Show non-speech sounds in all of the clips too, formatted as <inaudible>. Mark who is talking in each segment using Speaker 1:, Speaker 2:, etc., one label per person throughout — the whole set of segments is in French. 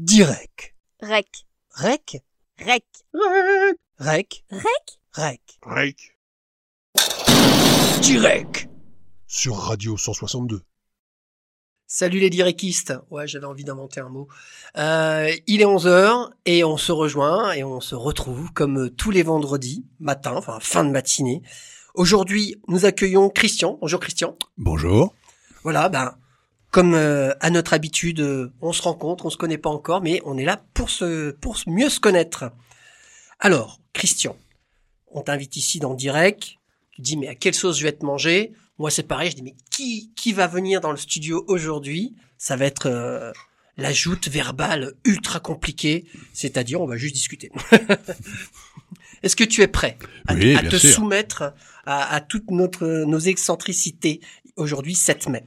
Speaker 1: Direct.
Speaker 2: Rec.
Speaker 1: Rec.
Speaker 2: Rec?
Speaker 1: Rec.
Speaker 2: Rec.
Speaker 1: Rec?
Speaker 3: Rec?
Speaker 1: Direct.
Speaker 3: Sur Radio 162.
Speaker 1: Salut les direcistes. Ouais, j'avais envie d'inventer un mot. Euh, il est 11h et on se rejoint et on se retrouve comme tous les vendredis matin, enfin fin de matinée. Aujourd'hui, nous accueillons Christian. Bonjour Christian.
Speaker 3: Bonjour.
Speaker 1: Voilà, ben comme euh, à notre habitude, euh, on se rencontre, on se connaît pas encore, mais on est là pour se pour mieux se connaître. Alors, Christian, on t'invite ici dans le direct. Tu dis mais à quelle sauce je vais te manger? Moi c'est pareil, je dis mais qui qui va venir dans le studio aujourd'hui? Ça va être euh, la joute verbale ultra compliquée, c'est-à-dire on va juste discuter. <laughs> Est-ce que tu es prêt à,
Speaker 3: Oui,
Speaker 1: à
Speaker 3: bien
Speaker 1: te
Speaker 3: sûr.
Speaker 1: soumettre à, à toutes notre, nos excentricités aujourd'hui 7 mai?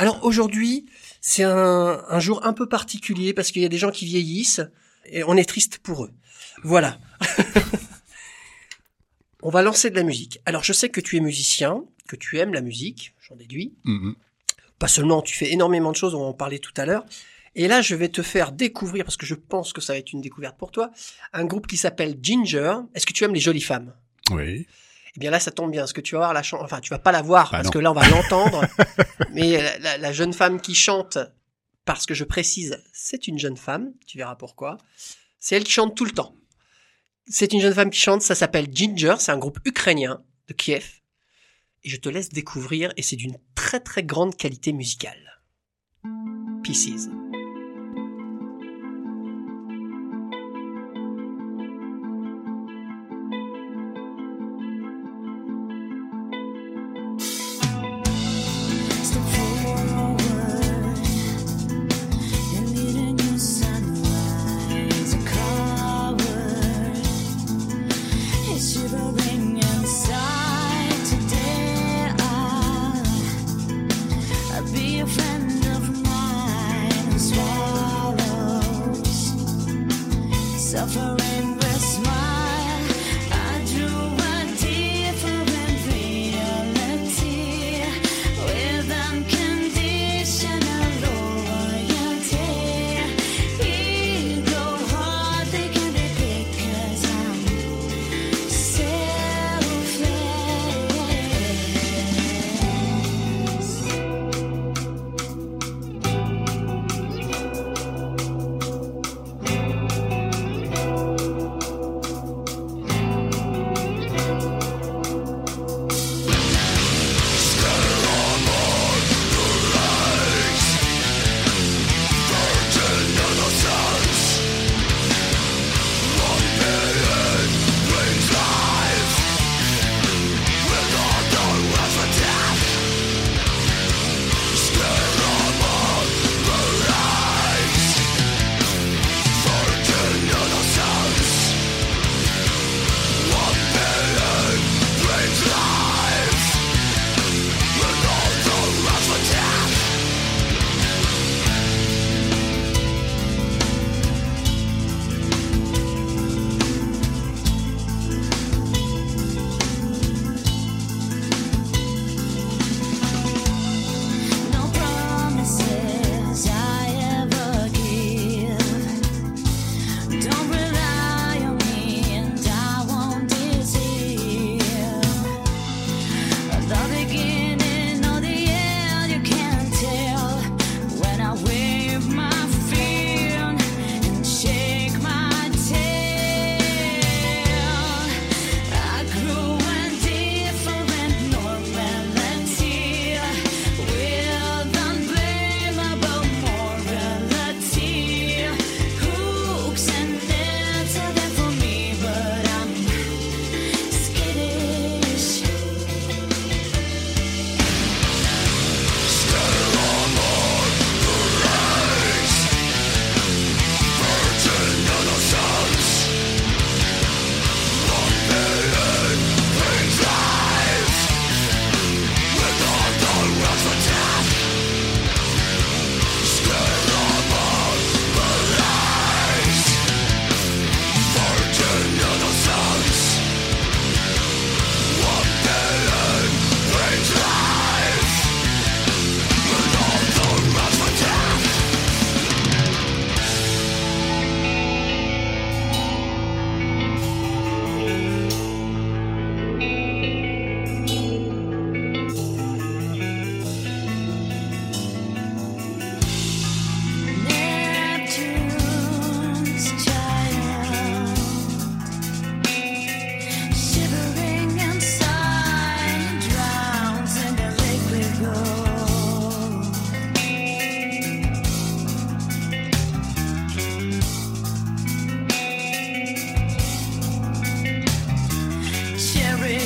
Speaker 1: Alors aujourd'hui, c'est un, un jour un peu particulier parce qu'il y a des gens qui vieillissent et on est triste pour eux. Voilà. <laughs> on va lancer de la musique. Alors je sais que tu es musicien, que tu aimes la musique, j'en déduis.
Speaker 3: Mhm.
Speaker 1: Pas seulement, tu fais énormément de choses, on va en parler tout à l'heure. Et là, je vais te faire découvrir, parce que je pense que ça va être une découverte pour toi, un groupe qui s'appelle Ginger. Est-ce que tu aimes les jolies femmes?
Speaker 3: Oui.
Speaker 1: Eh bien là, ça tombe bien, parce que tu vas voir la chanson, enfin, tu vas pas la voir,
Speaker 3: Bah
Speaker 1: parce
Speaker 3: non.
Speaker 1: que là, on va l'entendre. <laughs> mais la, la- la jeune femme qui chante, parce que je précise, c'est une jeune femme, tu verras pourquoi. C'est elle qui chante tout le temps. C'est une jeune femme qui chante, ça s'appelle Ginger, c'est un groupe ukrainien de Kiev. Et je te laisse découvrir, et c'est d'une très très grande qualité musicale. Pieces.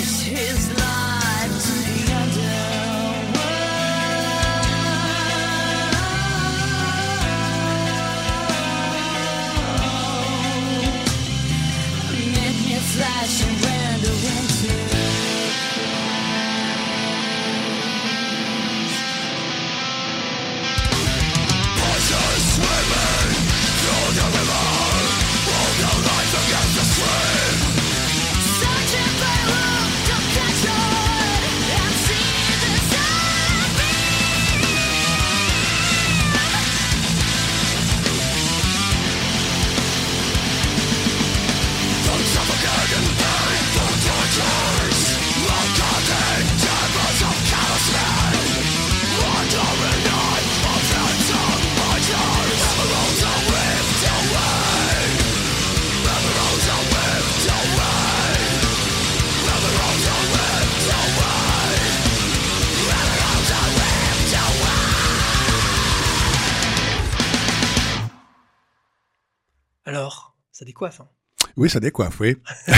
Speaker 1: his life.
Speaker 2: Oui, ça décoiffe, oui. <laughs>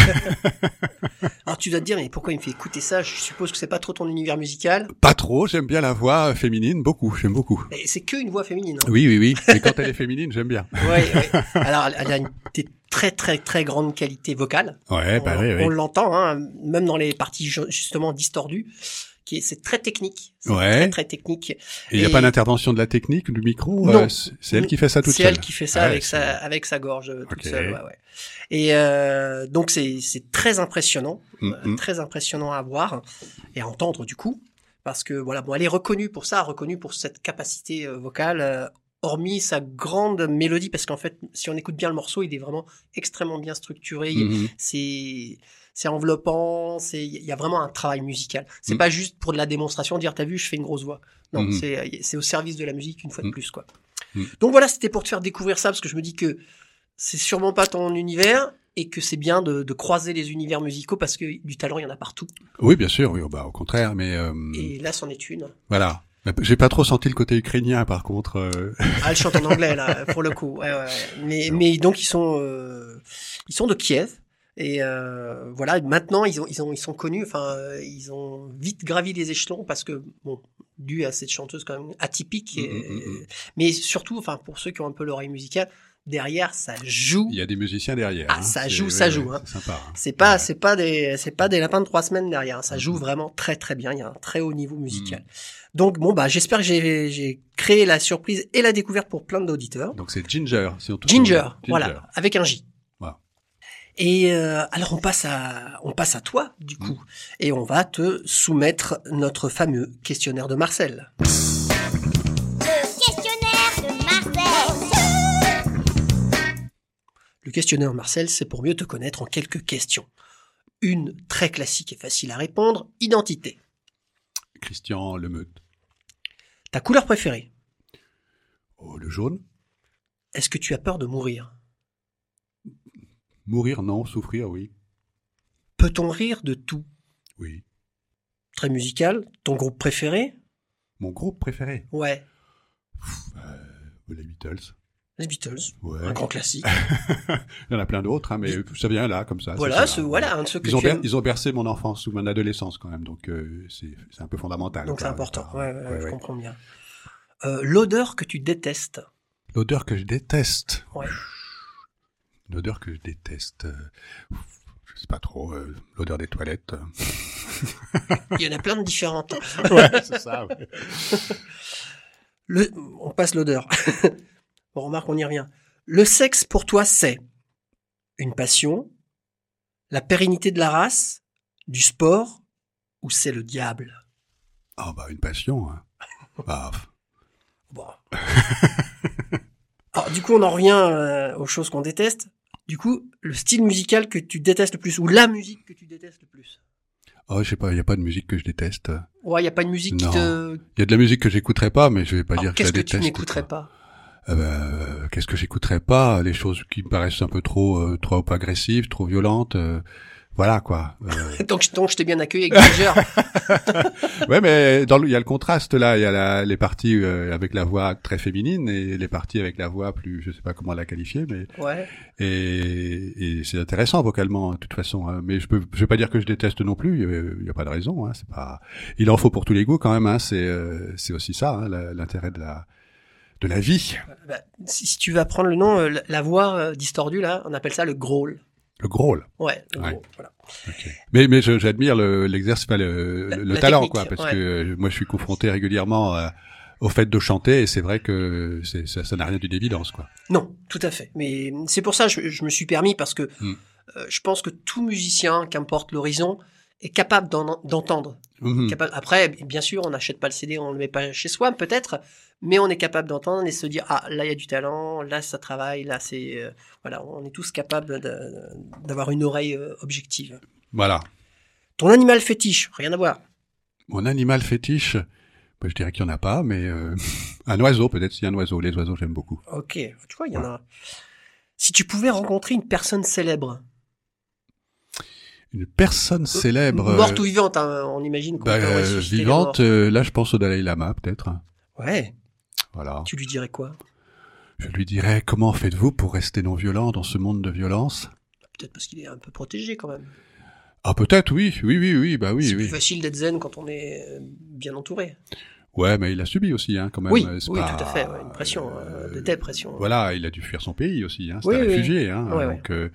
Speaker 1: Alors tu dois te dire, mais pourquoi il me fait écouter ça? Je suppose que c'est pas trop ton univers musical.
Speaker 2: Pas trop, j'aime bien la voix féminine, beaucoup, j'aime beaucoup.
Speaker 1: Et c'est que une voix féminine. hein.
Speaker 2: Oui, oui, oui. Mais quand elle est féminine, j'aime bien.
Speaker 1: Ouais, ouais. Alors, elle a une très très très grande qualité vocale.
Speaker 2: Ouais, bah
Speaker 1: on
Speaker 2: oui,
Speaker 1: on
Speaker 2: oui.
Speaker 1: l'entend, hein, même dans les parties ju- justement distordues. Qui est, c'est très technique. C'est
Speaker 2: Ouais.
Speaker 1: Très très technique.
Speaker 2: Et il n'y a pas d'intervention de la technique, du micro
Speaker 1: Non.
Speaker 2: euh, C'est c'est elle qui fait ça toute
Speaker 1: C'est
Speaker 2: seule
Speaker 1: elle qui fait ça
Speaker 2: Ouais,
Speaker 1: avec
Speaker 2: c'est-
Speaker 1: sa avec sa gorge euh, toute seule. Ouais, ouais. Et euh, donc c'est c'est très impressionnant,
Speaker 2: Mm,
Speaker 1: euh,
Speaker 2: mm.
Speaker 1: très impressionnant à voir et à entendre du coup, parce que voilà, bon, elle est reconnue pour ça, reconnue pour cette capacité vocale. Hormis sa grande mélodie, parce qu'en fait, si on écoute bien le morceau, il est vraiment extrêmement bien structuré.
Speaker 2: Mhm.
Speaker 1: c'est c'est enveloppant, c'est il y a vraiment un travail musical. C'est
Speaker 2: Mm.
Speaker 1: pas juste pour de la démonstration, dire t'as vu, je fais une grosse voix. Non,
Speaker 2: Mhm.
Speaker 1: c'est c'est au service de la musique une fois de
Speaker 2: Mm.
Speaker 1: plus quoi.
Speaker 2: Mm.
Speaker 1: Donc voilà, c'était pour te faire découvrir ça parce que je me dis que c'est sûrement pas ton univers et que c'est bien de, de croiser les univers musicaux parce que du talent il y en a partout.
Speaker 2: Oui, bien sûr, oui, bah, au contraire, mais euh,
Speaker 1: Et là, c'en est une.
Speaker 2: voilà. J'ai pas trop senti le côté ukrainien, par contre. euh,
Speaker 1: Ah, elle chante en anglais là, pour le coup. Ouais, ouais, ouais. Mais,
Speaker 2: Non.
Speaker 1: mais donc ils sont, euh, ils sont de Kiev. Et euh, voilà, maintenant ils ont, ils ont, ils sont connus. Enfin, ils ont vite gravi les échelons parce que bon, dû à cette chanteuse quand même atypique. et-
Speaker 2: Mm, mm, mm, mm.
Speaker 1: Mais surtout, enfin pour ceux qui ont un peu l'oreille musicale, derrière ça joue.
Speaker 2: Il y a des musiciens derrière.
Speaker 1: Ah,
Speaker 2: hein.
Speaker 1: ça joue, ça
Speaker 2: ouais,
Speaker 1: joue, hein.
Speaker 2: C'est sympa. hein.
Speaker 1: C'est pas,
Speaker 2: Ouais.
Speaker 1: c'est pas des, c'est pas des lapins de trois semaines derrière. hein. Ça joue vraiment très très bien. Il y a un très haut niveau musical.
Speaker 2: Mm.
Speaker 1: Donc bon bah j'espère que j'ai, j'ai créé la surprise et la découverte pour plein d'auditeurs.
Speaker 2: Donc c'est Ginger, te
Speaker 1: Ginger,
Speaker 2: trouve.
Speaker 1: voilà, avec un J. Et euh, alors on passe à, on passe à toi du coup, et on va te soumettre notre fameux questionnaire de Marcel.
Speaker 4: Le questionnaire de Marcel.
Speaker 1: Le questionnaire Marcel, c'est pour mieux te connaître en quelques questions. Une très classique et facile à répondre identité.
Speaker 2: Christian Lemeute.
Speaker 1: Ta couleur préférée?
Speaker 2: Oh, le jaune.
Speaker 1: Est-ce que tu as peur de mourir?
Speaker 2: Mourir, non. Souffrir, oui.
Speaker 1: Peut-on rire de tout?
Speaker 2: Oui.
Speaker 1: Très musical. Ton groupe préféré?
Speaker 2: Mon groupe préféré?
Speaker 1: Ouais.
Speaker 2: Les Beatles.
Speaker 1: Les Beatles.
Speaker 2: Ouais.
Speaker 1: Un grand classique. <laughs>
Speaker 2: Il y en a plein d'autres, hein, mais ça vient là, comme ça.
Speaker 1: voilà, ce, voilà, un de ceux que
Speaker 2: Ils ont,
Speaker 1: tu
Speaker 2: ber-
Speaker 1: aimes.
Speaker 2: ils ont bercé mon enfance ou mon adolescence quand même, donc euh, c'est un peu fondamental.
Speaker 1: Donc c'est important.
Speaker 2: Ah,
Speaker 1: Ouais, ouais,
Speaker 2: ouais,
Speaker 1: je comprends bien. Euh, L'odeur que tu détestes.
Speaker 2: L'odeur que je déteste.
Speaker 1: Ouais.
Speaker 2: L'odeur que je déteste. euh, je sais pas trop. euh, L'odeur des toilettes.
Speaker 1: Il y en a plein de différentes. <laughs>
Speaker 2: ouais, c'est ça. ouais.
Speaker 1: Le, on passe l'odeur. <laughs> on remarque, on y revient. Le sexe pour toi, c'est une passion, la pérennité de la race, du sport, ou c'est le diable?
Speaker 2: Ah bah une passion. Hein. <laughs> Bah,
Speaker 1: Bon. Alors, du coup, on en revient euh, aux choses qu'on déteste. Du coup, le style musical que tu détestes le plus, ou la musique que tu détestes le plus?
Speaker 2: oh, je sais pas, il y a pas de musique que je déteste.
Speaker 1: Ouais, il y a pas une musique
Speaker 2: Non.
Speaker 1: qui te.
Speaker 2: Il y a de la musique que j'écouterais pas, mais je vais pas
Speaker 1: Alors,
Speaker 2: dire que je
Speaker 1: Qu'est-ce
Speaker 2: la
Speaker 1: que tu
Speaker 2: déteste.
Speaker 1: n'écouterais pas?
Speaker 2: Euh, bah, Qu'est-ce que j'écouterais pas? Les choses qui me paraissent un peu trop, euh, trop agressives, trop violentes. euh, voilà quoi. Euh, <laughs>
Speaker 1: Donc, je- t'ai bien accueilli avec Ginger. <laughs>
Speaker 2: ouais, mais dans le- il y a le contraste là. Il y a la, les parties euh, avec la voix très féminine et les parties avec la voix plus, je sais pas comment la qualifier, mais
Speaker 1: Ouais.
Speaker 2: et, et c'est intéressant vocalement de toute façon. hein. Mais je peux, je vais pas dire que je déteste non plus. Il y a pas de raison. Hein. C'est pas. Il en faut pour tous les goûts quand même. Hein. C'est, euh, c'est aussi ça hein, l'intérêt de la, de la vie.
Speaker 1: Bah, si, si tu vas prendre le nom, euh, la, la voix euh, distordue, là, on appelle ça le growl.
Speaker 2: Le gros.
Speaker 1: Ouais, le
Speaker 2: Ouais.
Speaker 1: growl, voilà.
Speaker 2: Mais, mais j'admire le- l'exercice, le,
Speaker 1: La-
Speaker 2: le
Speaker 1: la
Speaker 2: talent, quoi, parce
Speaker 1: ouais.
Speaker 2: que moi je suis confronté régulièrement euh, au fait de chanter, et c'est vrai que ça, n'a rien d'une évidence, quoi.
Speaker 1: Non, tout à fait. Mais c'est pour ça que je, je me suis permis, parce que
Speaker 2: Mm.
Speaker 1: euh, je pense que tout musicien, qu'importe l'horizon, est capable d'en- d'entendre.
Speaker 2: Mhm.
Speaker 1: Capable- Après, bien sûr, on n'achète pas le CD, on le met pas chez soi, peut-être, mais on est capable d'entendre et se dire ah là il y a du talent, là ça travaille, là c'est euh, voilà, on est tous capables d'avoir une oreille euh, objective.
Speaker 2: Voilà.
Speaker 1: Ton animal fétiche, rien à voir.
Speaker 2: Mon animal fétiche, bah, je dirais qu'il y en a pas, mais euh, <laughs> un oiseau peut-être. A un oiseau, les oiseaux j'aime beaucoup.
Speaker 1: Ok, tu vois, il y en a. Si tu pouvais rencontrer une personne célèbre,
Speaker 2: Une personne célèbre,
Speaker 1: morte ou vivante, hein, on imagine
Speaker 2: bah, euh, vivante, euh, là je pense au Dalai Lama peut-être.
Speaker 1: Ouais,
Speaker 2: Voilà.
Speaker 1: tu lui dirais quoi?
Speaker 2: Je lui dirais comment faites-vous pour rester non violent dans ce monde de violence?
Speaker 1: Peut-être parce qu'il est un peu protégé quand même.
Speaker 2: Ah peut-être oui, oui, oui, oui, bah oui,
Speaker 1: c'est plus facile d'être zen quand on est euh, bien entouré.
Speaker 2: Ouais, mais il a subi aussi, hein, quand même.
Speaker 1: Oui,
Speaker 2: Euh,
Speaker 1: oui,
Speaker 2: pas-
Speaker 1: tout à fait. ouais, une pression, euh, de telle pression.
Speaker 2: Voilà, il a dû fuir son pays aussi, hein. C'est
Speaker 1: Oui,
Speaker 2: un
Speaker 1: oui.
Speaker 2: réfugié, hein.
Speaker 1: Ouais,
Speaker 2: donc euh,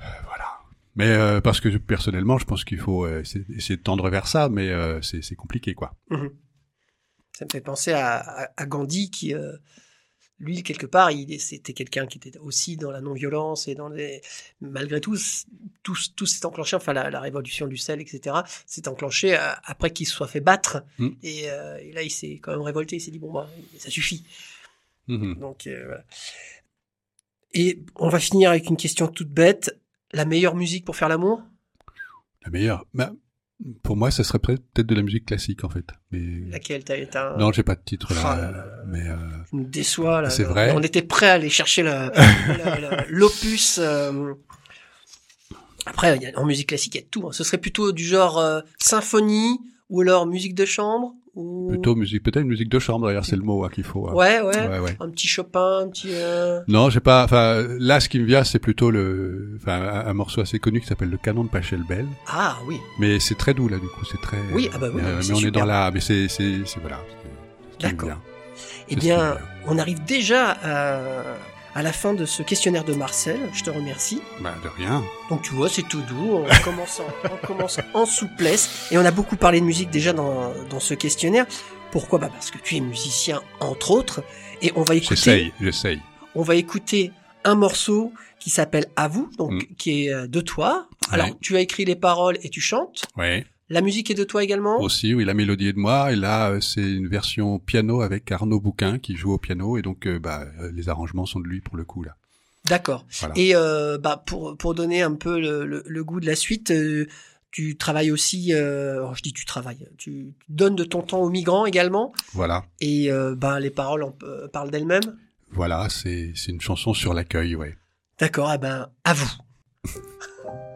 Speaker 2: euh, voilà. Mais euh, parce que personnellement, je pense qu'il faut euh, essayer, de tendre vers ça, mais euh, c'est compliqué, quoi.
Speaker 1: Mhm. Ça me fait penser à, à- à Gandhi qui, euh, lui, quelque part, il c'était quelqu'un qui était aussi dans la non-violence et dans les. Malgré tout, tout, tout s'est enclenché, enfin la, la révolution du sel, etc., s'est enclenché euh, après qu'il se soit fait battre.
Speaker 2: Mm.
Speaker 1: Et, euh, et là, il s'est quand même révolté. Il s'est dit bon bah, ça suffit.
Speaker 2: Mhm.
Speaker 1: Donc euh, voilà. Et on va finir avec une question toute bête. La meilleure musique pour faire l'amour?
Speaker 2: La meilleure. Bah, pour moi, ça serait peut-être de la musique classique, en fait. Mais
Speaker 1: Laquelle t'as,
Speaker 2: non, j'ai pas de titre là.
Speaker 1: là.
Speaker 2: mais euh,
Speaker 1: Tu nous déçois là.
Speaker 2: C'est vrai.
Speaker 1: On était prêt à aller chercher la- l'opus. euh. Après, en musique classique, il y a tout. hein. Ce serait plutôt du genre euh, symphonie ou alors musique de chambre ou...
Speaker 2: plutôt musique, peut-être musique de chambre. D'ailleurs, c'est le mot hein, qu'il faut. hein.
Speaker 1: Ouais, ouais,
Speaker 2: ouais, ouais.
Speaker 1: Un petit Chopin, un petit. euh,
Speaker 2: Non, j'ai pas. Enfin, là, ce qui me vient, c'est plutôt le, enfin, un, un morceau assez connu qui s'appelle le Canon de Pachelbel.
Speaker 1: Ah oui.
Speaker 2: Mais c'est très doux là, du coup, c'est très.
Speaker 1: Oui, ah bah oui,
Speaker 2: euh, mais on est dans la, mais c'est, c'est, c'est voilà.
Speaker 1: D'accord. Eh bien, on arrive déjà à, à la fin de ce questionnaire de Marcel. Je te remercie.
Speaker 2: Bah, de rien.
Speaker 1: Donc tu vois, c'est tout doux. On <laughs> commence, en, on commence en souplesse. Et on a beaucoup parlé de musique déjà dans, dans ce questionnaire. Pourquoi? Bah Parce que tu es musicien, entre autres. Et on va écouter,
Speaker 2: J'essaye, j'essaye.
Speaker 1: on va écouter un morceau qui s'appelle À vous, donc
Speaker 2: Mm.
Speaker 1: qui est euh, de toi. Alors, tu as écrit les paroles et tu chantes.
Speaker 2: Ouais.
Speaker 1: La musique est de toi également?
Speaker 2: Aussi, oui, la mélodie est de moi. Et là, euh, c'est une version piano avec Arnaud Bouquin qui joue au piano. Et donc, euh, bah, euh, les arrangements sont de lui pour le coup là.
Speaker 1: D'accord.
Speaker 2: Voilà.
Speaker 1: Et euh, bah, pour, pour donner un peu le, le, le goût de la suite, euh, tu travailles aussi, euh, oh, je dis tu travailles, tu donnes de ton temps aux migrants également?
Speaker 2: Voilà.
Speaker 1: Et bah, les paroles en- parlent d'elles-mêmes?
Speaker 2: Voilà, c'est, une chanson sur l'accueil, ouais.
Speaker 1: D'accord, ah ben, à vous. <laughs>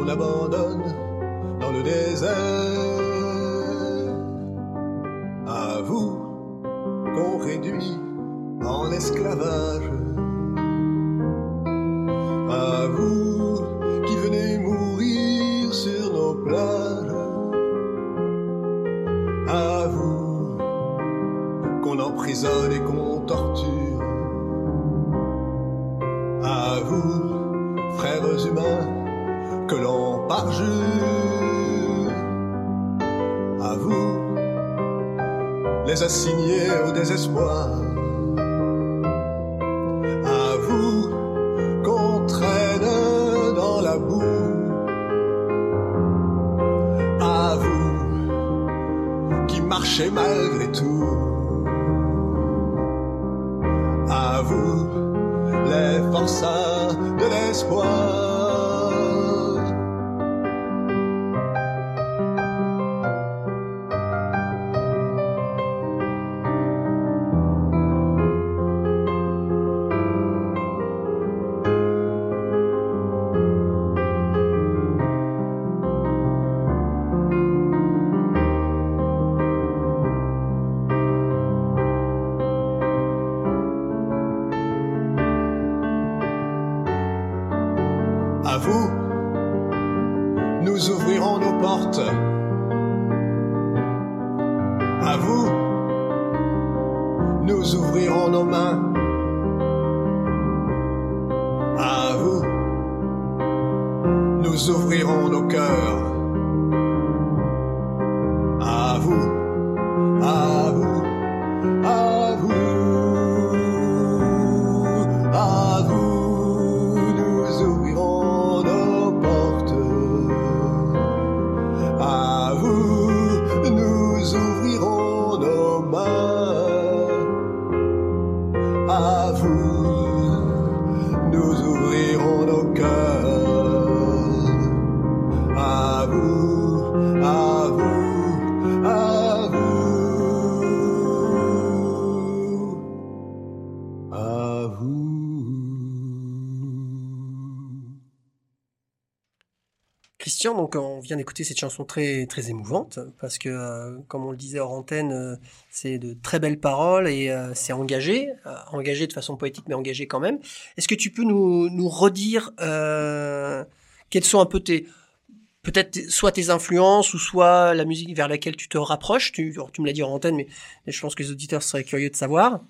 Speaker 5: qu'on abandonne dans le désert à vous qu'on réduit en esclavage.
Speaker 1: Donc on vient d'écouter cette chanson très très émouvante parce que euh, comme on le disait hors antenne, euh, c'est de très belles paroles et euh, c'est engagé, euh, engagé de façon poétique mais engagé quand même. Est-ce que tu peux nous nous redire euh, quelles sont un peu tes peut-être soit tes influences ou soit la musique vers laquelle tu te rapproches? Tu, tu me l'as dit hors antenne, mais je pense que les auditeurs seraient curieux de savoir.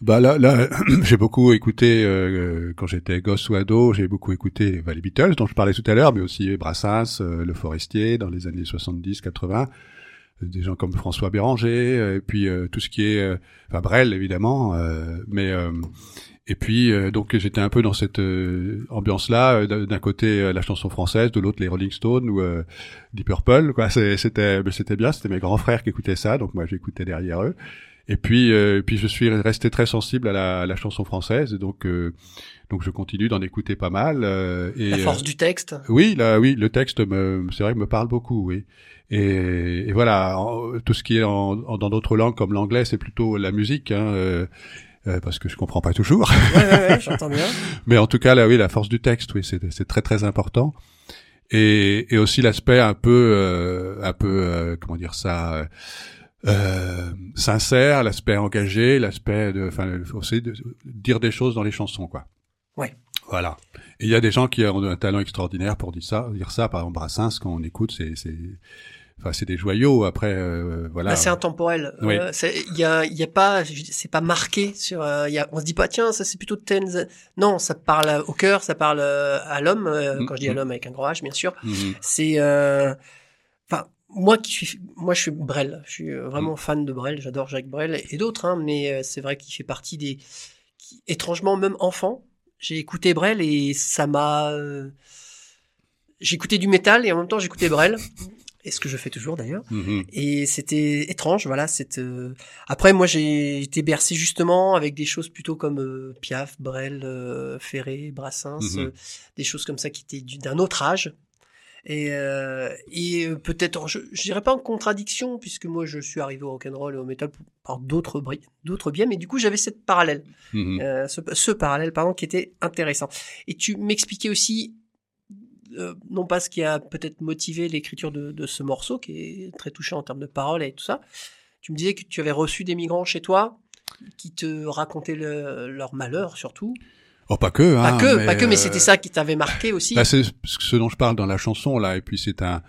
Speaker 2: Bah là, là, <clears throat> j'ai beaucoup écouté euh, quand j'étais gosse ou ado. J'ai beaucoup écouté bah, les Beatles dont je parlais tout à l'heure, mais aussi Brassens, euh, Le Forestier dans les années 70-80. Des gens comme François Béranger, euh, et puis euh, tout ce qui est, euh, enfin Brel évidemment, euh, mais euh, et puis euh, donc j'étais un peu dans cette euh, ambiance-là. euh, d'un côté euh, la chanson française, de l'autre les Rolling Stones ou euh, Deep Purple. Quoi, c'était, c'était bien. C'était mes grands frères qui écoutaient ça, donc moi j'écoutais derrière eux. Et puis, euh, puis je suis resté très sensible à la, à la chanson française, donc euh, donc je continue d'en écouter pas mal. euh, et
Speaker 1: La
Speaker 2: euh,
Speaker 1: force du texte.
Speaker 2: oui, là, oui, le texte, me, c'est vrai, me parle beaucoup, oui. Et, et voilà, en- tout ce qui est en, en- dans d'autres langues comme l'anglais, c'est plutôt la musique, hein, euh, euh, parce que je comprends pas toujours.
Speaker 1: Ouais, ouais, ouais, j'entends bien. <laughs>
Speaker 2: Mais en tout cas, là, oui, la force du texte, oui, c'est, c'est très très important. Et, et aussi l'aspect un peu, euh, un peu, euh, comment dire ça, euh, sincère, l'aspect engagé, l'aspect de, enfin, aussi de dire des choses dans les chansons, quoi.
Speaker 1: Ouais.
Speaker 2: Voilà. Et il y a des gens qui ont un talent extraordinaire pour dire ça, dire ça. Par exemple, Brassens, quand on écoute, c'est, c'est, enfin, c'est des joyaux. Après, euh, voilà.
Speaker 1: Bah, c'est intemporel.
Speaker 2: Oui.
Speaker 1: Euh, c'est- Il y a, il y a pas, c'est pas marqué sur. euh, il y a, on se dit pas tiens ça c'est plutôt de Tenz. Non, ça parle au cœur, ça parle euh, à l'homme. euh,
Speaker 2: Mm,
Speaker 1: Quand je dis à
Speaker 2: mm.
Speaker 1: l'homme avec un grand H bien sûr.
Speaker 2: Mhm.
Speaker 1: C'est, euh, enfin moi qui suis, moi je suis Brel. Je suis euh,
Speaker 2: Mm.
Speaker 1: vraiment fan de Brel. J'adore Jacques Brel et d'autres. Hein, mais euh, c'est vrai qu'il fait partie des, qui, étrangement même enfant. J'ai écouté Brel et ça m'a. euh, J'ai écouté du métal et en même temps j'écoutais Brel. Et ce que je fais toujours d'ailleurs.
Speaker 2: Mhm.
Speaker 1: Et c'était étrange, voilà. Cette, Après, moi, j'ai été bercé justement avec des choses plutôt comme euh, Piaf, Brel, euh, Ferré, Brassens,
Speaker 2: Mhm.
Speaker 1: euh, des choses comme ça qui étaient du- d'un autre âge. Et, euh, et euh, peut-être, je, je dirais pas en contradiction, puisque moi, je suis arrivé au rock'n'roll et au metal par d'autres d'autres biais, mais du coup, j'avais cette parallèle,
Speaker 2: Mhm.
Speaker 1: euh, ce, ce parallèle, pardon, qui était intéressant. Et tu m'expliquais aussi euh, non pas ce qui a peut-être motivé l'écriture de, de ce morceau, qui est très touchant en termes de paroles et tout ça. Tu me disais que tu avais reçu des migrants chez toi qui te racontaient le- leur malheur surtout.
Speaker 2: Oh, pas que, hein.
Speaker 1: Pas que, pas que, mais
Speaker 2: euh,
Speaker 1: c'était ça qui t'avait marqué aussi.
Speaker 2: Bah, c'est ce dont je parle dans la chanson là, et puis c'est un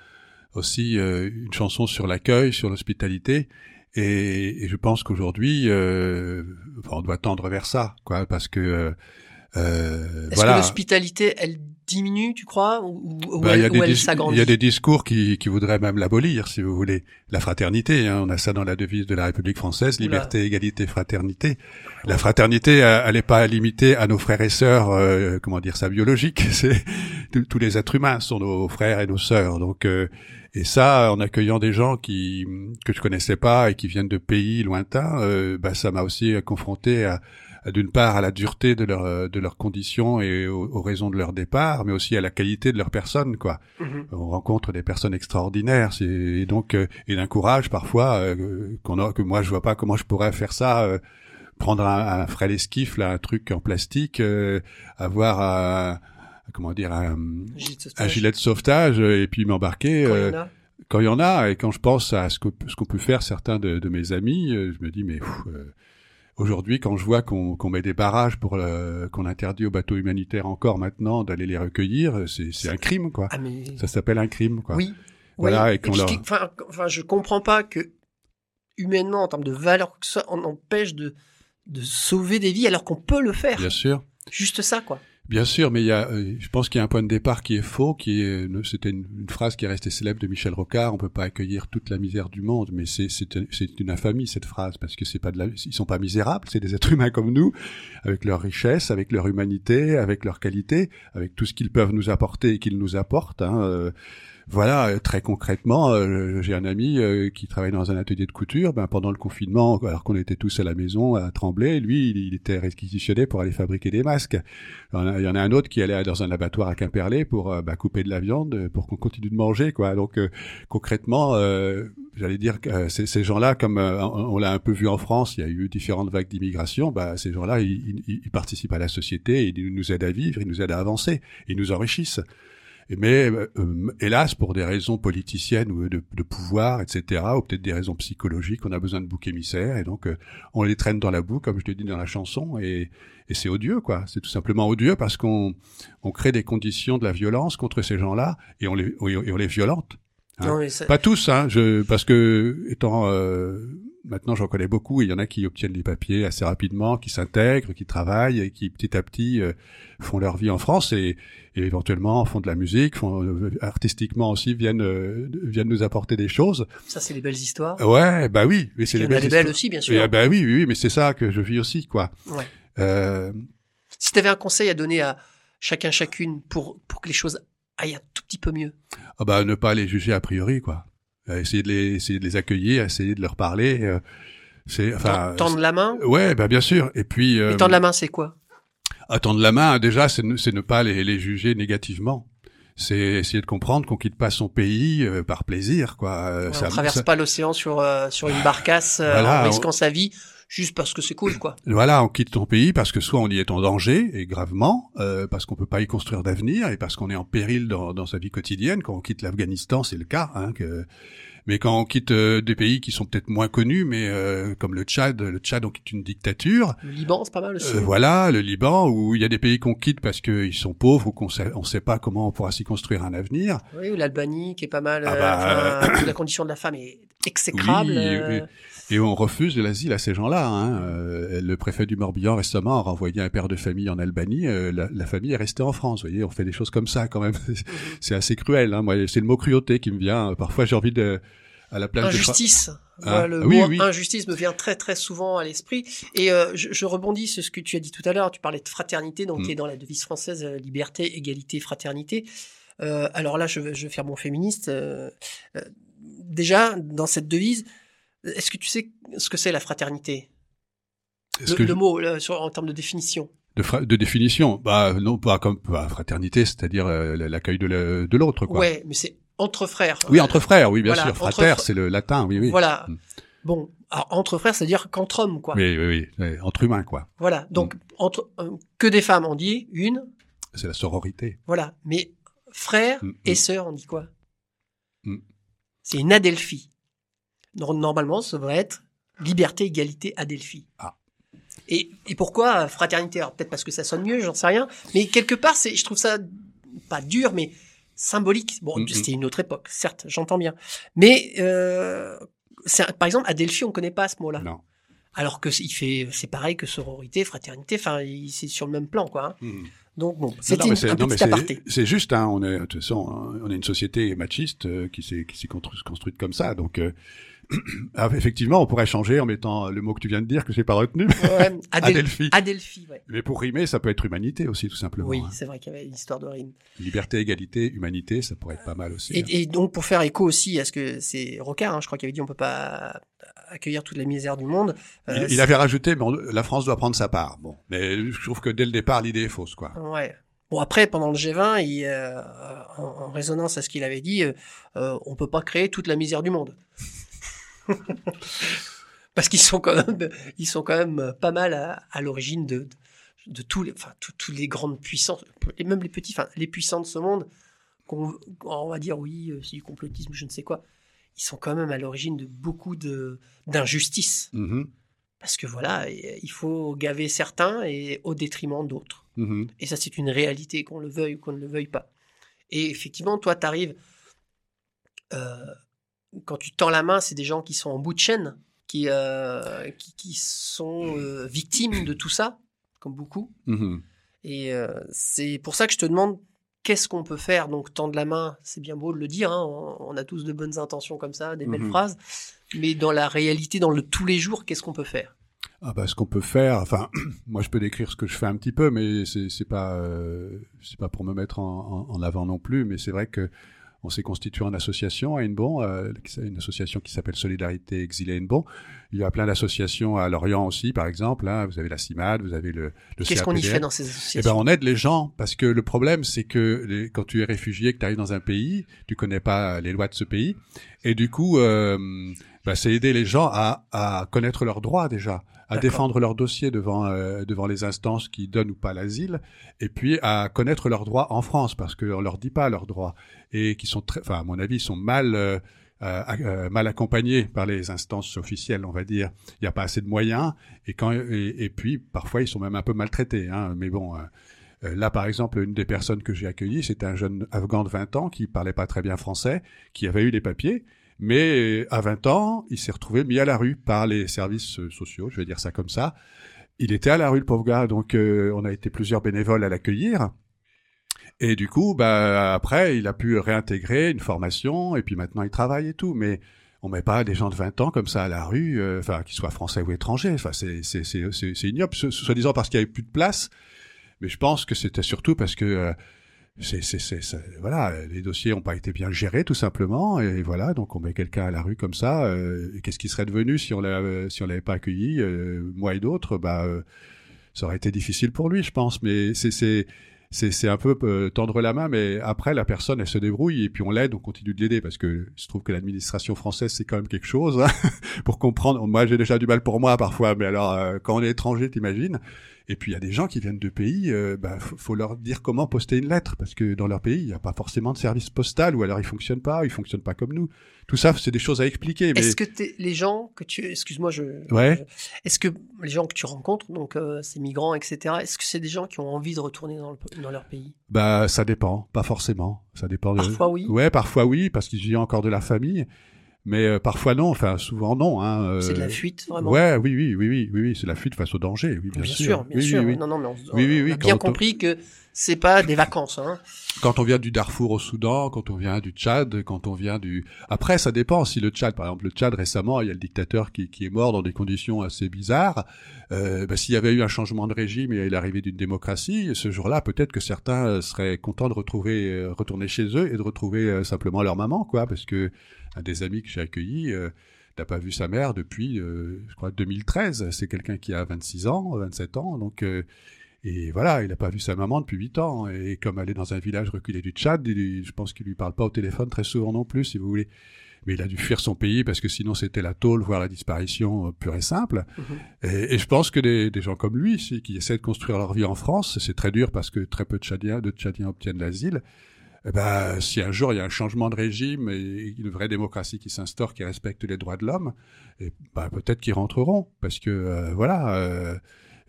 Speaker 2: aussi euh, une chanson sur l'accueil, sur l'hospitalité, et, et je pense qu'aujourd'hui, euh, on doit tendre vers ça, quoi, parce que euh, euh,
Speaker 1: Est-ce
Speaker 2: voilà.
Speaker 1: que l'hospitalité, elle diminue, tu crois, ou, ou
Speaker 2: il y a
Speaker 1: elle, s'agrandit
Speaker 2: il y a des discours qui, qui voudraient même l'abolir, si vous voulez. La fraternité, hein, on a ça dans la devise de la République française, liberté, égalité, fraternité. La fraternité, euh, elle n'est pas limitée à nos frères et sœurs, euh, comment dire ça, biologiques. <laughs> C'est tous- les êtres humains sont nos frères et nos sœurs. Donc, euh, et ça, en accueillant des gens qui que je connaissais pas et qui viennent de pays lointains, euh, bah, ça m'a aussi confronté à, d'une part à la dureté de leur de leurs conditions et aux, aux raisons de leur départ, mais aussi à la qualité de leur personne, quoi
Speaker 1: Mhm.
Speaker 2: on rencontre des personnes extraordinaires et donc euh, et d'un courage parfois euh, qu'on a que moi je vois pas comment je pourrais faire ça euh, prendre un, un frêle esquif là un truc en plastique euh, avoir un comment dire un, gilet de sauvetage euh, et puis m'embarquer
Speaker 1: quand il y
Speaker 2: euh,
Speaker 1: en a.
Speaker 2: quand il y en a et quand je pense à ce que ce qu'ont pu faire certains de, de mes amis euh, je me dis mais pff, euh, Aujourd'hui, quand je vois qu'on met des barrages pour le- qu'on interdit aux bateaux humanitaires encore maintenant d'aller les recueillir, c'est c'est un crime, quoi.
Speaker 1: Ah mais
Speaker 2: Ça s'appelle un crime, quoi.
Speaker 1: oui.
Speaker 2: Voilà,
Speaker 1: oui.
Speaker 2: et qu'on leur-
Speaker 1: enfin, enfin, je comprends pas que humainement, en termes de valeur, que ça, on empêche de de sauver des vies alors qu'on peut le faire.
Speaker 2: Bien sûr.
Speaker 1: Juste ça, quoi.
Speaker 2: Bien sûr, mais il y a, euh, je pense qu'il y a un point de départ qui est faux, qui est, euh, c'était une, phrase qui est restée célèbre de Michel Rocard. On peut pas accueillir toute la misère du monde, mais c'est une infamie cette phrase parce que c'est pas de la, ils sont pas misérables, c'est des êtres humains comme nous, avec leur richesse, avec leur humanité, avec leur qualité, avec tout ce qu'ils peuvent nous apporter et qu'ils nous apportent. Hein, euh, voilà, euh, très concrètement, euh, j'ai un ami euh, qui travaille dans un atelier de couture. Ben, pendant le confinement, alors qu'on était tous à la maison à trembler, lui, il, était réquisitionné pour aller fabriquer des masques. Il y en a, un autre qui allait dans un abattoir à Quimperlé pour euh, bah, couper de la viande euh, pour qu'on continue de manger, quoi. Donc euh, concrètement, j'allais dire que ces, gens-là, comme on, on l'a un peu vu en France, il y a eu différentes vagues d'immigration. Bah, ces gens-là, ils, ils- ils participent à la société, ils nous aident à vivre, ils nous aident à avancer, ils nous enrichissent. Mais euh, euh, hélas, pour des raisons politiciennes ou de, de pouvoir, etc., ou peut-être des raisons psychologiques, on a besoin de boucs émissaires, et donc euh, on les traîne dans la boue, comme je l'ai dit dans la chanson, et, et c'est odieux, quoi. C'est tout simplement odieux parce qu'on on crée des conditions de la violence contre ces gens-là, et on les, et on les violente. Hein.
Speaker 1: Non, ça-
Speaker 2: Pas tous, hein, je, parce que étant euh, maintenant j'en connais beaucoup, et il y en a qui obtiennent les papiers assez rapidement, qui s'intègrent, qui travaillent, et qui petit à petit euh, font leur vie en France et, et éventuellement font de la musique, font euh, artistiquement aussi viennent euh, viennent nous apporter des choses.
Speaker 1: ça, c'est les belles histoires.
Speaker 2: Ouais, bah oui, mais c'est les belles
Speaker 1: des belles aussi, bien
Speaker 2: Et,
Speaker 1: sûr.
Speaker 2: ah, bah oui, oui, oui, mais c'est ça que je vis aussi, quoi.
Speaker 1: Ouais.
Speaker 2: Euh,
Speaker 1: Si tu avais un conseil à donner à chacun, chacune pour, pour que les choses aillent un tout petit peu mieux.
Speaker 2: ah bah ne pas les juger a priori, quoi. Euh, Essayer de les essayer de les accueillir, essayer de leur parler. euh, c'est enfin.
Speaker 1: Tendre la main?
Speaker 2: Ouais, bah bien sûr. Et puis euh,
Speaker 1: Et tendre la main, c'est quoi?
Speaker 2: À tendre la main, déjà, c'est ne, c'est ne pas les, les juger négativement. C'est essayer de comprendre qu'on quitte pas son pays euh, par plaisir, quoi. Euh,
Speaker 1: Ouais,
Speaker 2: ça-
Speaker 1: On traverse
Speaker 2: ça-
Speaker 1: pas l'océan sur, euh, sur une barcasse euh,
Speaker 2: Voilà,
Speaker 1: en
Speaker 2: on-
Speaker 1: risquant sa vie juste parce que c'est cool, quoi. <coughs>
Speaker 2: Voilà, on quitte ton pays parce que soit on y est en danger et gravement, euh, parce qu'on peut pas y construire d'avenir et parce qu'on est en péril dans, dans sa vie quotidienne. Quand on quitte l'Afghanistan, c'est le cas. Hein, que... Mais quand on quitte euh, des pays qui sont peut-être moins connus, mais euh, comme le Tchad, le Tchad on quitte une dictature.
Speaker 1: Le Liban, c'est pas mal aussi.
Speaker 2: Euh, voilà, le Liban, où il y a des pays qu'on quitte parce qu'ils sont pauvres ou qu'on sait, on sait pas comment on pourra s'y construire un avenir.
Speaker 1: Oui, ou l'Albanie, qui est pas mal.
Speaker 2: Ah
Speaker 1: euh,
Speaker 2: bah,
Speaker 1: enfin, <coughs> la condition de la femme est exécrable.
Speaker 2: Oui,
Speaker 1: euh,
Speaker 2: oui. Et on refuse de l'asile à ces gens-là. Hein. Euh, le préfet du Morbihan récemment a renvoyé un père de famille en Albanie. Euh, la, la famille est restée en France. Vous voyez, on fait des choses comme ça quand même. <laughs> c'est assez cruel. Hein. Moi, c'est le mot cruauté qui me vient. Parfois, j'ai envie de à la place de
Speaker 1: Injustice.
Speaker 2: Ah,
Speaker 1: Moi, le
Speaker 2: oui,
Speaker 1: mot
Speaker 2: oui.
Speaker 1: injustice me vient très très souvent à l'esprit. Et euh, je, je rebondis sur ce que tu as dit tout à l'heure. Tu parlais de fraternité, donc
Speaker 2: Mm.
Speaker 1: qui est dans la devise française liberté, égalité, fraternité. Euh, alors là, je, vais- je vais faire mon féministe. Euh, déjà, dans cette devise, est-ce que tu sais ce que c'est la fraternité? Le,
Speaker 2: que
Speaker 1: le
Speaker 2: je-
Speaker 1: mot là, sur- en termes de définition.
Speaker 2: de, fra- de définition. Bah non, pas comme bah, fraternité, c'est-à-dire euh, l'accueil de l'autre, quoi.
Speaker 1: Ouais, mais c'est entre frères.
Speaker 2: Oui, entre frères, oui, bien
Speaker 1: Voilà,
Speaker 2: sûr. Frater,
Speaker 1: fr-
Speaker 2: c'est le latin, oui, oui.
Speaker 1: Voilà.
Speaker 2: Mm.
Speaker 1: Bon, alors, entre frères, c'est-à-dire qu'entre hommes, quoi.
Speaker 2: Oui, oui, oui, entre humains, quoi.
Speaker 1: Voilà. Donc,
Speaker 2: Mm.
Speaker 1: entre euh, que des femmes, on dit une.
Speaker 2: C'est la sororité.
Speaker 1: Voilà. Mais frère
Speaker 2: Mm,
Speaker 1: et
Speaker 2: mm.
Speaker 1: sœur, on dit quoi? C'est une adelphie. Nor- Normalement, ça devrait être liberté, égalité, adelphie.
Speaker 2: Ah.
Speaker 1: Et, et pourquoi fraternité? Alors peut-être parce que ça sonne mieux, j'en sais rien. Mais quelque part, c'est, je trouve ça pas dur, mais symbolique. Bon,
Speaker 2: Mm,
Speaker 1: c'était une autre époque, certes, j'entends bien. Mais euh, un- par exemple, adelphie, on connaît pas ce mot-là.
Speaker 2: Non.
Speaker 1: Alors que c'est- il fait, c'est pareil que sororité, fraternité. Enfin, c'est sur le même plan, quoi. hein. Donc bon, c'était un
Speaker 2: non,
Speaker 1: petit
Speaker 2: c'est-
Speaker 1: aparté.
Speaker 2: C'est juste, hein, on est de toute façon, hein, on est une société machiste euh, qui s'est qui s'est constru- construite comme ça. Donc, euh, <clears throat> ah, effectivement, on pourrait changer en mettant le mot que tu viens de dire que j'ai pas retenu.
Speaker 1: Ouais, <laughs> Adel-
Speaker 2: Adelphi.
Speaker 1: Adelphi, ouais.
Speaker 2: Mais pour rimer, ça peut être humanité aussi, tout simplement.
Speaker 1: Oui,
Speaker 2: hein.
Speaker 1: c'est vrai qu'il y avait une histoire de rime.
Speaker 2: Liberté, égalité, humanité, ça pourrait être pas mal aussi. hein.
Speaker 1: Et, et donc pour faire écho aussi à ce que c'est Rocard, hein, je crois qu'il avait dit on peut pas accueillir toute la misère du monde. Euh,
Speaker 2: il, il avait rajouté, mais on- la France doit prendre sa part. Bon, mais je trouve que dès le départ, l'idée est fausse, quoi.
Speaker 1: Ouais. Bon après pendant le G20, il, euh, en, en résonance à ce qu'il avait dit, euh, euh, on peut pas créer toute la misère du monde. <laughs> Parce qu'ils sont quand même, ils sont quand même pas mal à, à l'origine de, de, de tous les, enfin tous les grandes puissances, et même les petits, enfin les puissants de ce monde, qu'on, on va dire oui, euh, c'est du complotisme, je ne sais quoi. Ils sont quand même à l'origine de beaucoup de d'injustices.
Speaker 2: Mhm,
Speaker 1: Parce que voilà, il faut gaver certains et au détriment d'autres.
Speaker 2: mhm.
Speaker 1: Et ça, c'est une réalité, qu'on le veuille ou qu'on ne le veuille pas. Et effectivement, toi, tu arrives, quand tu tends la main, c'est des gens qui sont en bout de chaîne, qui, euh, qui, qui sont euh, victimes de tout ça, comme beaucoup.
Speaker 2: Mhm.
Speaker 1: Et euh, c'est pour ça que je te demande qu'est-ce qu'on peut faire? Donc tendre la main, c'est bien beau de le dire. hein, on, on a tous de bonnes intentions comme ça, des belles
Speaker 2: Mhm.
Speaker 1: phrases. Mais dans la réalité, dans le tous les jours, qu'est-ce qu'on peut faire?
Speaker 2: Ah bah, ce qu'on peut faire, enfin, <clears throat> moi je peux décrire ce que je fais un petit peu, mais c'est pas c'est pas pour me mettre en, en, en avant non plus, mais c'est vrai que on s'est constitué en association à Hennebon, euh, une association qui s'appelle Solidarité Exilée Hennebon. Il y a plein d'associations à Lorient aussi, par exemple. Hein, vous avez la CIMAD, vous avez le, le
Speaker 1: Qu'est-ce qu'on y fait dans ces
Speaker 2: Eh ben,
Speaker 1: associations
Speaker 2: on aide les gens parce que le problème, c'est que les- quand tu es réfugié, que tu arrives dans un pays, tu connais pas les lois de ce pays, et du coup, euh, bah, c'est aider les gens à, à connaître leurs droits déjà, à défendre leurs dossiers devant euh, devant les instances qui donnent ou pas l'asile, et puis à connaître leurs droits en France parce qu'on leur dit pas leurs droits et qui sont très, enfin à mon avis, sont mal euh, euh, euh, mal accompagnés par les instances officielles, on va dire. Il n'y a pas assez de moyens et quand et, et puis parfois ils sont même un peu maltraités. Hein, mais bon. euh, euh, Là, par exemple, une des personnes que j'ai accueillies, c'était un jeune Afghan de 20 ans qui parlait pas très bien français, qui avait eu les papiers, mais euh, à 20 ans, il s'est retrouvé mis à la rue par les services euh, sociaux, je vais dire ça comme ça. Il était à la rue, le pauvre gars, donc euh, on a été plusieurs bénévoles à l'accueillir. Et du coup, bah après, il a pu réintégrer une formation, et puis maintenant il travaille et tout, mais on met pas des gens de 20 ans comme ça à la rue, euh, enfin qu'ils soient français ou étrangers. Enfin, c'est c'est c'est c'est ignoble, so- soi-disant parce qu'il y avait plus de place. Mais je pense que c'était surtout parce que euh, c'est c'est c'est voilà, les dossiers ont pas été bien gérés tout simplement, et voilà, donc on met quelqu'un à la rue comme ça. euh, Qu'est-ce qui serait devenu si on l'avait si on l'avait pas accueilli, euh, moi et d'autres, bah euh, ça aurait été difficile pour lui, je pense. Mais c'est c'est c'est c'est un peu euh, tendre la main, mais après la personne elle se débrouille et puis on l'aide, on continue de l'aider parce que je trouve que l'administration française c'est quand même quelque chose hein, <laughs> pour comprendre. Moi j'ai déjà du mal pour moi parfois, mais alors euh, quand on est étranger, t'imagines? Et puis il y a des gens qui viennent de pays, euh, bah, faut, leur dire comment poster une lettre parce que dans leur pays il n'y a pas forcément de service postal ou alors ils fonctionnent pas, ils fonctionnent pas comme nous. Tout ça c'est des choses à expliquer. Mais
Speaker 1: Est-ce que les gens que tu, excuse-moi, je,
Speaker 2: Ouais.
Speaker 1: est-ce que les gens que tu rencontres, donc euh, ces migrants, etc., est-ce que c'est des gens qui ont envie de retourner dans, le- dans leur pays?
Speaker 2: Bah ça dépend, pas forcément. Ça dépend. De...
Speaker 1: Parfois oui.
Speaker 2: Ouais, parfois oui parce qu'il y a encore de la famille, mais euh, parfois non. Enfin souvent non. Hein, euh,
Speaker 1: C'est de la fuite, vraiment.
Speaker 2: Ouais, oui, oui, oui, oui, oui, oui, c'est la fuite face au danger, oui, bien,
Speaker 1: bien, sûr, bien
Speaker 2: oui,
Speaker 1: sûr.
Speaker 2: oui.
Speaker 1: Non, non, mais on, a bien
Speaker 2: on-
Speaker 1: compris que c'est pas des vacances. Hein.
Speaker 2: Quand on vient du Darfour au Soudan, quand on vient du Tchad, quand on vient du... Après, ça dépend. Si le Tchad, par exemple, le Tchad récemment, il y a le dictateur qui, qui est mort dans des conditions assez bizarres. Euh, bah, S'il y avait eu un changement de régime et l'arrivée d'une démocratie, ce jour-là, peut-être que certains seraient contents de retrouver, euh, retourner chez eux et de retrouver euh, simplement leur maman, quoi, parce que un des amis que j'ai accueilli euh, n'a pas vu sa mère depuis, euh, je crois, 2013. C'est quelqu'un qui a 26 ans, 27 ans, donc. euh, et voilà, il n'a pas vu sa maman depuis huit ans. Et comme elle est dans un village reculé du Tchad, il- je pense qu'il lui parle pas au téléphone très souvent non plus, si vous voulez. Mais il a dû fuir son pays parce que sinon c'était la tôle, voire la disparition euh, pure et simple.
Speaker 1: Mhm.
Speaker 2: Et, et je pense que des, des gens comme lui, si- qui essaient de construire leur vie en France, c'est très dur parce que très peu de Tchadiens, de Tchadiens obtiennent l'asile. Eh ben, si un jour il y a un changement de régime et une vraie démocratie qui s'instaure, qui respecte les droits de l'homme, et ben, peut-être qu'ils rentreront parce que euh, voilà, euh,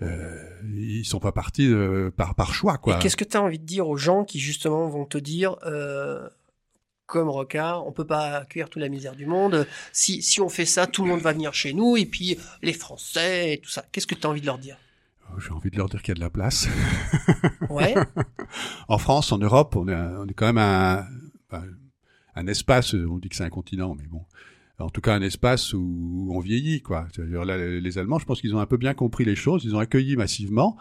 Speaker 2: euh, ils sont pas partis par choix
Speaker 1: qu'est-ce que tu as envie de dire aux gens qui justement vont te dire, comme Rocard, on peut pas accueillir toute la misère du monde. Si, si on fait ça, tout le monde va venir chez nous et puis les Français et tout ça. Qu'est-ce que tu as envie de leur dire?
Speaker 2: J'ai envie de leur dire qu'il y a de la place. <laughs>
Speaker 1: Ouais.
Speaker 2: en France, en Europe, on est, un- on est quand même un, un, un espace, on dit que c'est un continent, mais bon, en tout cas un espace où on vieillit, quoi. C'est-à-dire là, les Allemands, je pense qu'ils ont un peu bien compris les choses, ils ont accueilli massivement.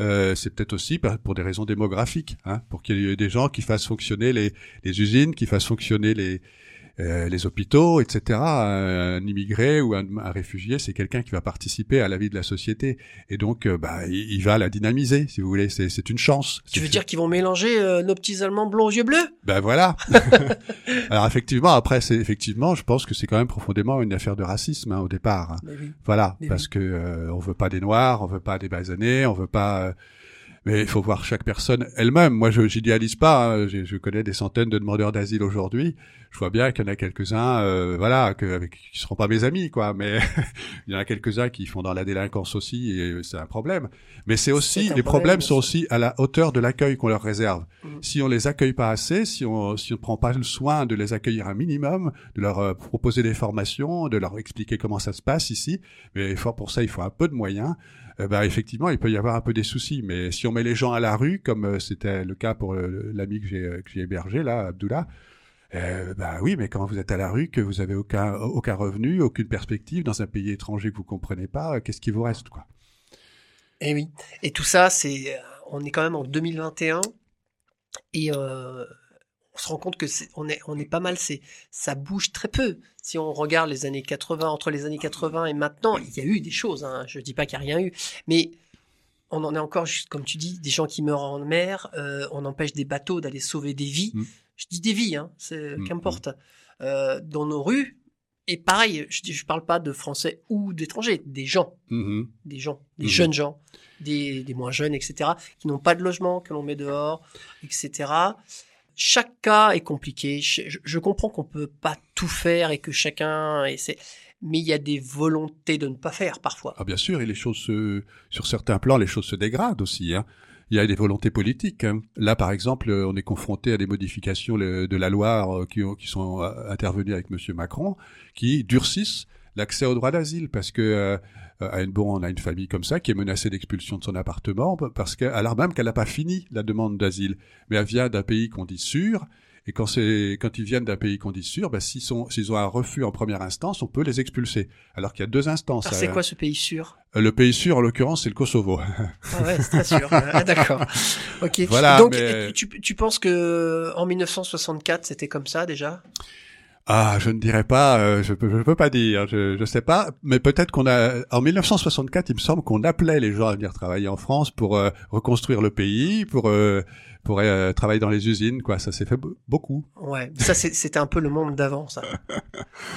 Speaker 2: Euh, c'est peut-être aussi pour des raisons démographiques, hein, pour qu'il y ait des gens qui fassent fonctionner les, les usines, qui fassent fonctionner les, euh, les hôpitaux, etc. Un, un immigré ou un, un réfugié, c'est quelqu'un qui va participer à la vie de la société, et donc euh, bah, il, il va la dynamiser, si vous voulez. C'est c'est une chance.
Speaker 1: tu veux dire qu'ils vont mélanger euh, nos petits Allemands blonds aux yeux bleus?
Speaker 2: Ben voilà. <laughs> <laughs> Alors effectivement, après, c'est effectivement, je pense que c'est quand même profondément une affaire de racisme hein, au départ. hein.
Speaker 1: Oui.
Speaker 2: Voilà,
Speaker 1: Mais
Speaker 2: parce que euh, on veut pas des noirs, on veut pas des basanés, on veut pas. euh, mais il faut voir chaque personne elle-même. Moi, je j'idéalise pas. hein. Je, je connais des centaines de demandeurs d'asile aujourd'hui. Je vois bien qu'il y en a quelques-uns, euh, voilà, que, avec, qui seront pas mes amis, quoi. Mais <laughs> il y en a quelques-uns qui font dans la délinquance aussi, et c'est un problème. Mais c'est aussi les
Speaker 1: problème,
Speaker 2: problèmes sont aussi à la hauteur de l'accueil qu'on leur réserve.
Speaker 1: Mhm.
Speaker 2: Si on les accueille pas assez, si on si on prend pas le soin de les accueillir un minimum, de leur euh, proposer des formations, de leur expliquer comment ça se passe ici, mais faut- pour ça il faut un peu de moyens. ben effectivement, il peut y avoir un peu des soucis. Mais si on met les gens à la rue, comme euh, c'était le cas pour euh, l'ami que j'ai que j'ai hébergé là, Abdullah, euh, bah oui, mais quand vous êtes à la rue, que vous avez aucun aucun revenu, aucune perspective dans un pays étranger que vous comprenez pas, euh, qu'est-ce qui vous reste quoi?
Speaker 1: Et oui. Et tout ça, c'est, euh, on est quand même en 2021 et euh, on se rend compte que c'est, on est, on est pas mal. C'est, ça bouge très peu. Si on regarde les années 80, entre les années 80 et maintenant, il y a eu des choses. Hein, je dis pas qu'il n'y a rien eu, mais on en est encore comme tu dis, des gens qui meurent en mer. euh, on empêche des bateaux d'aller sauver des vies.
Speaker 2: Mm.
Speaker 1: Je dis des vies, hein, c'est
Speaker 2: Mm,
Speaker 1: qu'importe. Euh, dans nos rues. Et pareil, je, je parle pas de Français ou d'étrangers, des gens
Speaker 2: Mhm.
Speaker 1: des gens, des
Speaker 2: Mhm.
Speaker 1: jeunes gens, des, des moins jeunes, etc., qui n'ont pas de logement, que l'on met dehors, etc. Chaque cas est compliqué. Je, je- je comprends qu'on peut pas tout faire et que chacun essaie, mais il y a des volontés de ne pas faire parfois.
Speaker 2: Ah bien sûr, et les choses se, sur certains plans, les choses se dégradent aussi. Hein. Il y a des volontés politiques. hein. Là, par exemple, euh, on est confronté à des modifications de la loi euh, qui, ont- qui sont euh, intervenues avec Monsieur Macron, qui durcissent l'accès au droit d'asile, parce que à on a une famille comme ça qui est menacée d'expulsion de son appartement, parce que, alors même qu'elle n'a pas fini la demande d'asile, mais elle vient d'un pays qu'on dit sûr. Et quand c'est quand ils viennent d'un pays qu'on dit sûr, bah, s'ils sont s'ils ont un refus en première instance, on peut les expulser. Alors qu'il y a deux instances.
Speaker 1: Alors, c'est
Speaker 2: Euh,
Speaker 1: quoi ce pays sûr?
Speaker 2: le pays sûr, en l'occurrence, c'est le Kosovo.
Speaker 1: Ah ouais, <laughs> c'est très sûr. Ah, D'accord. Ok.
Speaker 2: Voilà,
Speaker 1: Donc,
Speaker 2: mais-
Speaker 1: tu, tu penses que en 1964, c'était comme ça déjà?
Speaker 2: Ah, je ne dirais pas, euh, je peux, je peux pas dire, je, je sais pas, mais peut-être qu'on a, en 1964, il me semble qu'on appelait les gens à venir travailler en France pour euh, reconstruire le pays, pour euh, pour euh, travailler dans les usines, quoi. Ça s'est fait be- beaucoup.
Speaker 1: Ouais, ça c'est- c'était un peu le monde d'avant, ça.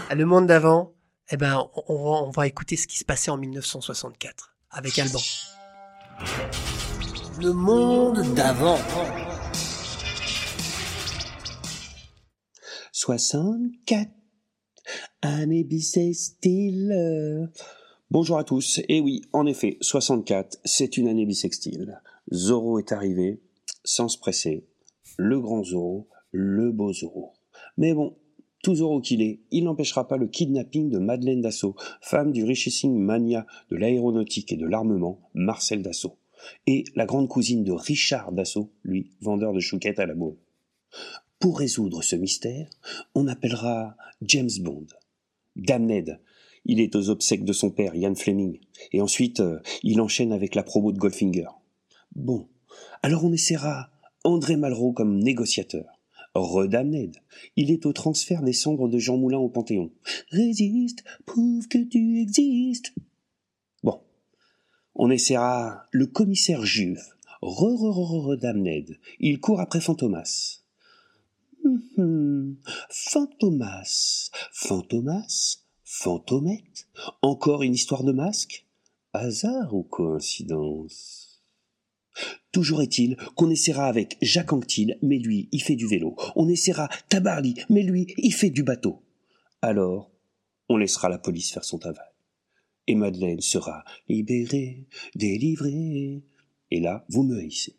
Speaker 1: Ah, le monde d'avant, eh ben, on, on va, on va écouter ce qui se passait en 1964 avec Alban. Le monde d'avant.
Speaker 6: 64. Année bissextile. Bonjour à tous. Et oui, en effet, 64, c'est une année bissextile. Zorro est arrivé, sans se presser. Le grand Zorro, le beau Zorro. Mais bon, tout Zorro qu'il est, il n'empêchera pas le kidnapping de Madeleine Dassault, femme du richissime mania de l'aéronautique et de l'armement, Marcel Dassault. Et la grande cousine de Richard Dassault, lui, vendeur de chouquettes à la bourre. Pour résoudre ce mystère, on appellera James Bond. Damned. Il est aux obsèques de son père, Ian Fleming. Et ensuite, euh, il enchaîne avec la promo de Goldfinger. Bon. Alors on essaiera André Malraux comme négociateur. Redamned. Il est au transfert des cendres de Jean Moulin au Panthéon. Résiste, prouve que tu existes. Bon. On essaiera le commissaire Juve. Re-re-re-re-damned. Il court après Fantomas. Mhm. Fantomas, Fantomas, Fantomette, encore une histoire de masque? Hasard ou coïncidence? Toujours est-il qu'on essaiera avec Jacques Anquetil, mais lui, il fait du vélo. On essaiera Tabarly, mais lui, il fait du bateau. Alors, on laissera la police faire son travail. Et Madeleine sera libérée, délivrée. Et là, vous me haïssez.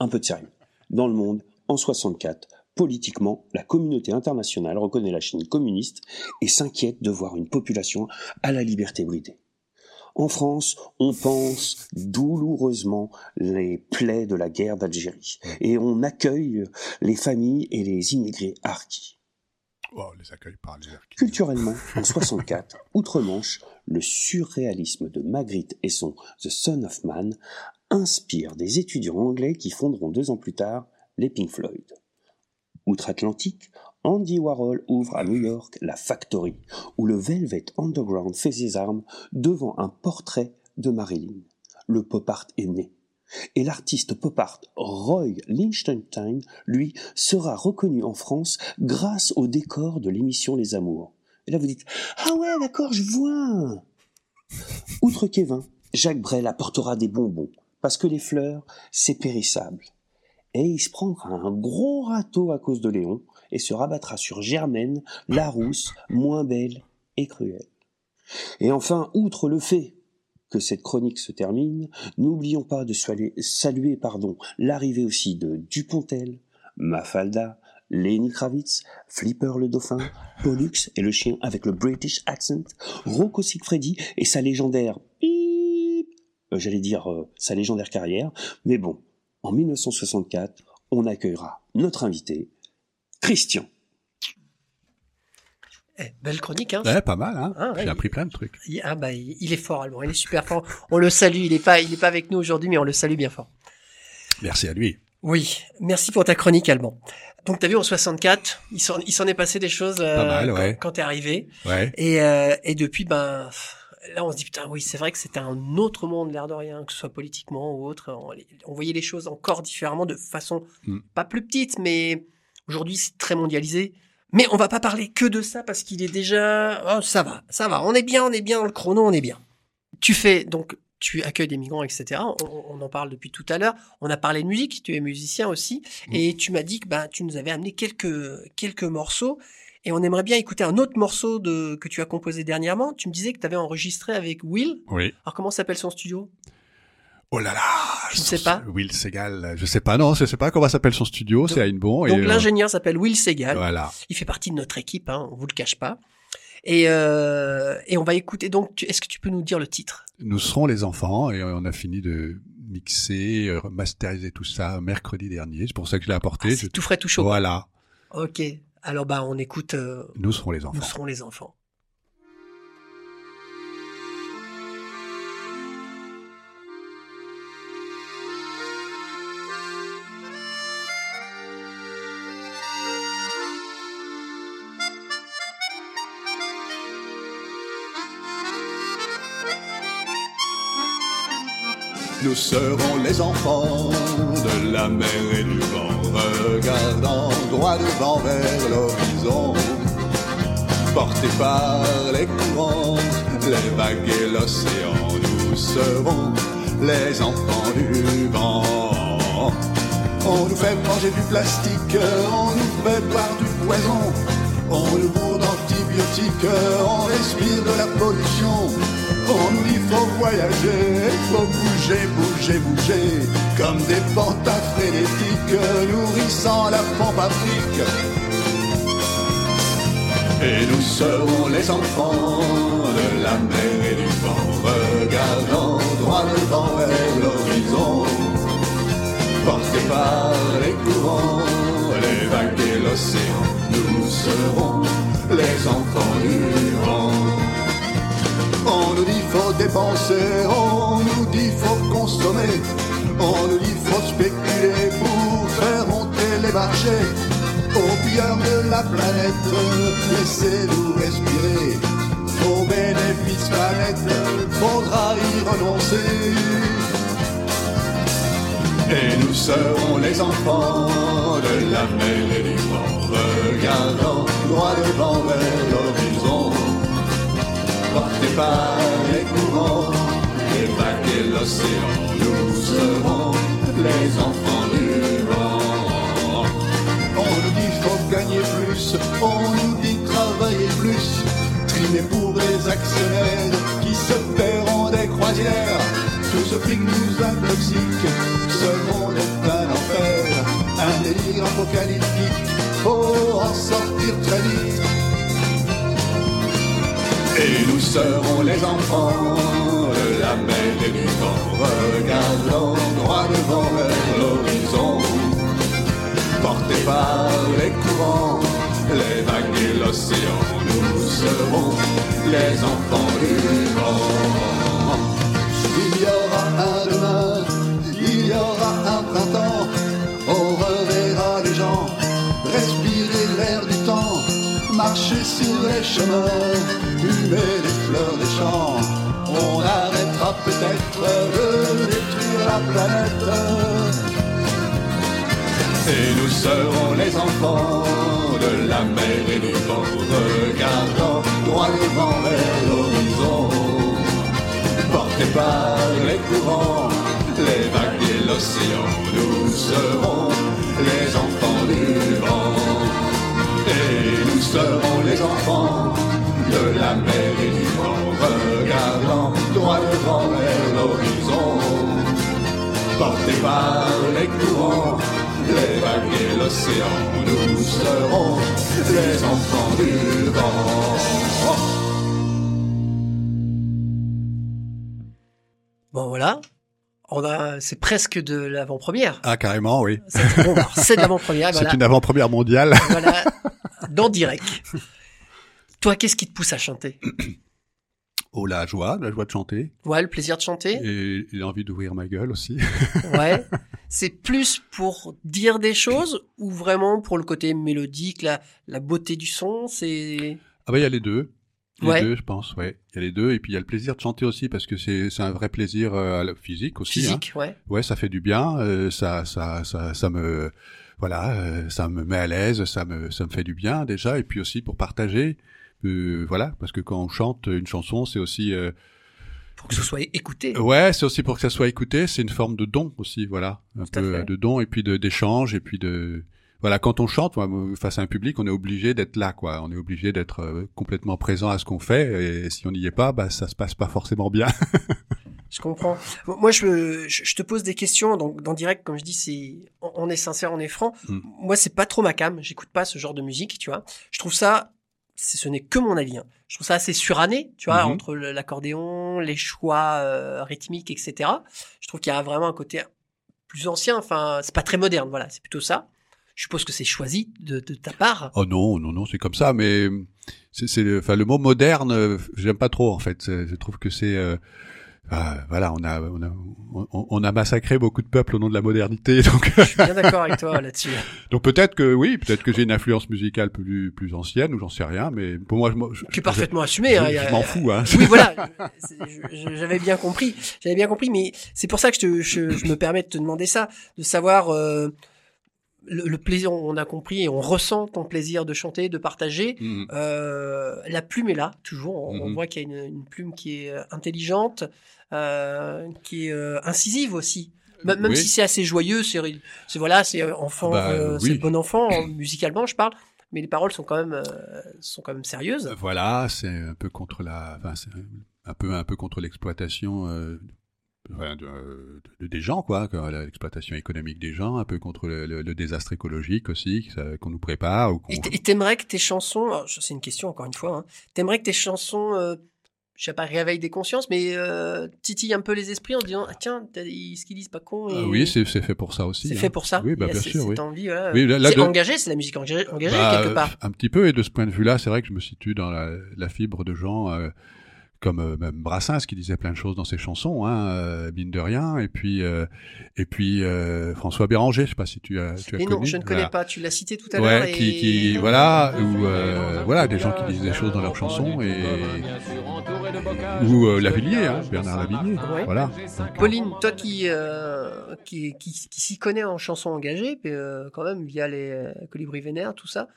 Speaker 6: Un peu de sérieux. Dans le monde, en 64, politiquement, la communauté internationale reconnaît la Chine communiste et s'inquiète de voir une population à la liberté bridée. En France, on pense douloureusement les plaies de la guerre d'Algérie et on accueille les familles et les immigrés harkis.
Speaker 2: Oh, on les accueille par les harkis.
Speaker 6: Culturellement, en 64, <laughs> outre-Manche, le surréalisme de Magritte et son The Son of Man inspire des étudiants anglais qui fonderont deux ans plus tard les Pink Floyd. Outre-Atlantique, Andy Warhol ouvre à New York la Factory, où le Velvet Underground fait ses armes devant un portrait de Marilyn. Le pop art est né. Et l'artiste pop art Roy Lichtenstein, lui, sera reconnu en France grâce au décor de l'émission Les Amours. Et là vous dites, ah ouais, d'accord, je vois. Outre Kevin, Jacques Brel apportera des bonbons, parce que les fleurs, c'est périssable. Et il se prendra un gros râteau à cause de Léon, et se rabattra sur Germaine, la rousse, moins belle et cruelle. Et enfin, outre le fait que cette chronique se termine, n'oublions pas de saluer, pardon, l'arrivée aussi de Dupontel, Mafalda, Lenny Kravitz, Flipper le dauphin, Pollux et le chien avec le British accent, Rocco Siegfriedi et sa légendaire euh, j'allais dire, euh, sa légendaire carrière. Mais bon, en 1964, on accueillera notre invité, Christian.
Speaker 1: Eh, belle chronique, hein.
Speaker 7: Ouais, pas mal, hein.
Speaker 1: Ah, ouais,
Speaker 7: J'ai
Speaker 1: il-
Speaker 7: appris plein de trucs.
Speaker 1: Il- Ah bah, il il est fort, Alban. Il est super fort. On le salue. Il est pas, il est pas avec nous aujourd'hui, mais on le salue bien fort.
Speaker 7: Merci à lui.
Speaker 1: Oui. Merci pour ta chronique, Alban. Donc, t'as vu, en 64, il s'en, il s'en est passé des choses, euh,
Speaker 7: Pas mal,
Speaker 1: quand-
Speaker 7: ouais.
Speaker 1: quand, t'es arrivé.
Speaker 7: Ouais.
Speaker 1: Et, euh, et depuis, ben, là, on se dit, putain, oui, c'est vrai que c'était un autre monde, l'air de rien, que ce soit politiquement ou autre. On, on voyait les choses encore différemment, de façon
Speaker 7: Mm.
Speaker 1: pas plus petite, mais aujourd'hui, c'est très mondialisé. Mais on va pas parler que de ça parce qu'il est déjà, oh, ça va, ça va, on est bien, on est bien dans le chrono, on est bien. Tu fais, donc, tu accueilles des migrants, etc. On, on en parle depuis tout à l'heure. On a parlé de musique, tu es musicien aussi.
Speaker 7: Mm.
Speaker 1: Et tu m'as dit que, ben, tu nous avais amené quelques, quelques morceaux. Et on aimerait bien écouter un autre morceau de, que tu as composé dernièrement. Tu me disais que tu avais enregistré avec Will.
Speaker 7: Oui.
Speaker 1: Alors, comment s'appelle son studio?
Speaker 7: Oh là là
Speaker 1: Je ne sais pas.
Speaker 7: Will Segal, je sais pas, non, je sais pas comment s'appelle son studio, c'est à Inbon.
Speaker 1: Donc,
Speaker 7: et, euh,
Speaker 1: l'ingénieur s'appelle Will Segal.
Speaker 7: Voilà.
Speaker 1: Il fait partie de notre équipe, hein, on vous le cache pas. Et, euh, et on va écouter. Donc, est-ce que tu peux nous dire le titre?
Speaker 7: Nous serons les enfants et on a fini de mixer, euh, masteriser tout ça mercredi dernier. C'est pour ça que je l'ai apporté.
Speaker 1: Ah,
Speaker 7: Je-
Speaker 1: tout frais, tout chaud.
Speaker 7: Voilà.
Speaker 1: Ok. Alors, bah, on écoute. euh,
Speaker 7: Nous serons les
Speaker 1: nous
Speaker 7: enfants.
Speaker 1: serons les enfants.
Speaker 2: Nous serons les enfants de la mer et du vent, regardant droit devant vers l'horizon. Portés par les courants, les vagues et l'océan, nous serons les enfants du vent. On nous fait manger du plastique, on nous fait boire du poison, on nous bourre d'antibiotiques, on respire de la pollution. On nous dit faut voyager, faut bouger, bouger, bouger, comme des pantins frénétiques, nourrissant la pompe afrique. Et nous serons les enfants de la mer et du vent, regardant droit devant vers l'horizon. Portés par les courants, les vagues et l'océan, dépenser, on nous dit faut consommer, on nous dit faut spéculer pour faire monter les marchés. Au pilleur de la planète, laissez-nous respirer. Aux bénéfices planète, faudra y renoncer. Et nous serons les enfants de la et du vent, regardant droit devant vers l'horizon. Portés par les courants, et l'océan, nous serons les enfants du vent. On nous dit faut gagner plus, on nous dit travailler plus, trimer pour les actionnaires qui se paieront des croisières. Tout ce fric nous intoxique, ce monde est un enfer, un délire apocalyptique, faut en sortir très vite. Et nous serons les enfants de la mer et du vent, regardant droit devant l'horizon. Portés par les courants, les vagues et l'océan, nous serons les enfants du vent. Il y aura un demain, il y aura un printemps, on reverra les gens, respirer l'air du temps, marcher sur les chemins, humer les fleurs des champs. On arrêtera peut-être de détruire la planète. Et nous serons les enfants de la mer et du vent, regardant droit devant vers l'horizon. Portés par les courants, les vagues et l'océan, nous serons les enfants du vent. Et nous serons de la mer et du vent, regardant droit devant vers l'horizon. Portés par les courants, les vagues et l'océan, nous serons les enfants du vent.
Speaker 1: Bon voilà, on a, c'est presque de l'avant-première.
Speaker 2: Ah, carrément, oui.
Speaker 1: C'est bon, de l'avant-première. <laughs> et
Speaker 2: C'est
Speaker 1: Voilà,
Speaker 2: une avant-première mondiale.
Speaker 1: voilà, dans direct. <laughs> Toi, qu'est-ce qui te pousse à chanter <clears throat>
Speaker 2: Oh, la joie, la joie de chanter.
Speaker 1: Ouais, le plaisir de chanter.
Speaker 2: Et l'envie d'ouvrir ma gueule aussi. <laughs>
Speaker 1: Ouais. <laughs> C'est plus pour dire des choses ou vraiment pour le côté mélodique, la, la beauté du son. C'est
Speaker 2: Ah bah, il y a les deux. Les
Speaker 1: Ouais.
Speaker 2: deux, je pense, ouais. Il y a les deux. Et puis, il y a le plaisir de chanter aussi, parce que c'est, c'est un vrai plaisir euh, physique aussi. hein.
Speaker 1: physique, ouais.
Speaker 2: Ouais, ça fait du bien. euh, ça, ça, ça, ça me, voilà, euh, ça me met à l'aise. Ça me, ça me fait du bien déjà. Et puis aussi pour partager. Euh, voilà, parce que quand on chante une chanson, c'est aussi, euh,
Speaker 1: Pour que ce soit écouté.
Speaker 2: ouais, c'est aussi pour que ça soit écouté. C'est une forme de don aussi, voilà, un
Speaker 1: Tout
Speaker 2: peu euh, de don et puis de d'échange et puis de, voilà, quand on chante, moi, face à un public, on est obligé d'être là, quoi. On est obligé d'être euh, complètement présent à ce qu'on fait. Et si on n'y est pas, bah, ça se passe pas forcément bien. <laughs>
Speaker 1: Je comprends. Moi, je, je je te pose des questions donc dans direct, comme je dis, c'est on est sincère, on est franc.
Speaker 2: Mm.
Speaker 1: Moi, c'est pas trop ma cam. J'écoute pas ce genre de musique, tu vois. Je trouve ça, ce n'est que mon avis. hein. Je trouve ça assez suranné, tu vois,
Speaker 2: Mhm.
Speaker 1: entre l'accordéon, les choix euh, rythmiques, etc. Je trouve qu'il y a vraiment un côté plus ancien. Enfin, c'est pas très moderne. Voilà, c'est plutôt ça. Je suppose que c'est choisi de, de ta part.
Speaker 2: Oh non, non, non, c'est comme ça, mais c'est, enfin, le mot moderne, euh, j'aime pas trop en fait. Je trouve que c'est, euh, ah, voilà, on a, on a, on, on a massacré beaucoup de peuples au nom de la modernité, <laughs> donc,
Speaker 1: Je suis bien d'accord avec toi là-dessus.
Speaker 2: donc peut-être que oui, peut-être que j'ai une influence musicale plus, plus ancienne ou j'en sais rien, mais pour moi, je, je,
Speaker 1: Qui est parfaitement assumé.
Speaker 2: je-
Speaker 1: hein,
Speaker 2: je m'en fous, hein.
Speaker 1: Oui, voilà. <laughs> J'avais bien compris. J'avais bien compris, mais c'est pour ça que je, te, je, je me permets de te demander ça, de savoir euh, le, le plaisir. On a compris et on ressent ton plaisir de chanter, de partager.
Speaker 2: Mhm.
Speaker 1: Euh, la plume est là, toujours. On, on
Speaker 2: Mhm.
Speaker 1: voit qu'il y a une, une plume qui est euh, intelligente, euh, qui est euh, incisive aussi. M- Même
Speaker 2: Oui.
Speaker 1: si c'est assez joyeux, c'est voilà, c'est euh, enfant,
Speaker 2: Bah, oui.
Speaker 1: c'est bon enfant <coughs> musicalement, je parle. Mais les paroles sont quand même sont quand même sérieuses.
Speaker 2: Voilà, c'est un peu contre la, enfin, un peu, un peu contre l'exploitation. Enfin, de- de- des gens, quoi, l'exploitation économique des gens, un peu contre le, le- le désastre écologique aussi, qu'on nous prépare ou qu'on.
Speaker 1: Et t'aimerais que tes chansons, je- c'est une question encore une fois, hein, t'aimerais que tes chansons, euh, je sais pas, réveillent des consciences, mais euh, titillent un peu les esprits en disant, ah tiens, ce qu'ils disent pas con. Et...
Speaker 2: Ah oui, c'est fait pour ça aussi.
Speaker 1: c'est
Speaker 2: hein.
Speaker 1: fait pour ça.
Speaker 2: Oui, bah, bien sûr, oui.
Speaker 1: envie, voilà.
Speaker 2: Oui, là- là,
Speaker 1: c'est
Speaker 2: de-
Speaker 1: engagé, c'est la musique engagée, engagée
Speaker 2: Bah,
Speaker 1: quelque part.
Speaker 2: Un petit peu, et de ce point de vue-là, c'est vrai que je me situe dans la, la fibre de gens euh, comme euh, même Brassens qui disait plein de choses dans ses chansons, hein, euh, mine de rien, et puis euh, et puis euh, François Béranger, je sais pas si tu as tu as
Speaker 1: Et
Speaker 2: connu.
Speaker 1: non, je ne connais
Speaker 2: voilà.
Speaker 1: pas. Tu l'as cité tout à l'heure. Et...
Speaker 2: qui, qui voilà, ou euh, voilà, des gens qui disent des choses dans leurs chansons et ou euh, Lavillier, hein, Bernard Lavillier,
Speaker 1: Ouais.
Speaker 2: voilà.
Speaker 1: Pauline, toi qui euh, qui, qui, qui s'y connais en chansons engagées, puis, euh, quand même via les euh, Colibri Vénère, tout ça,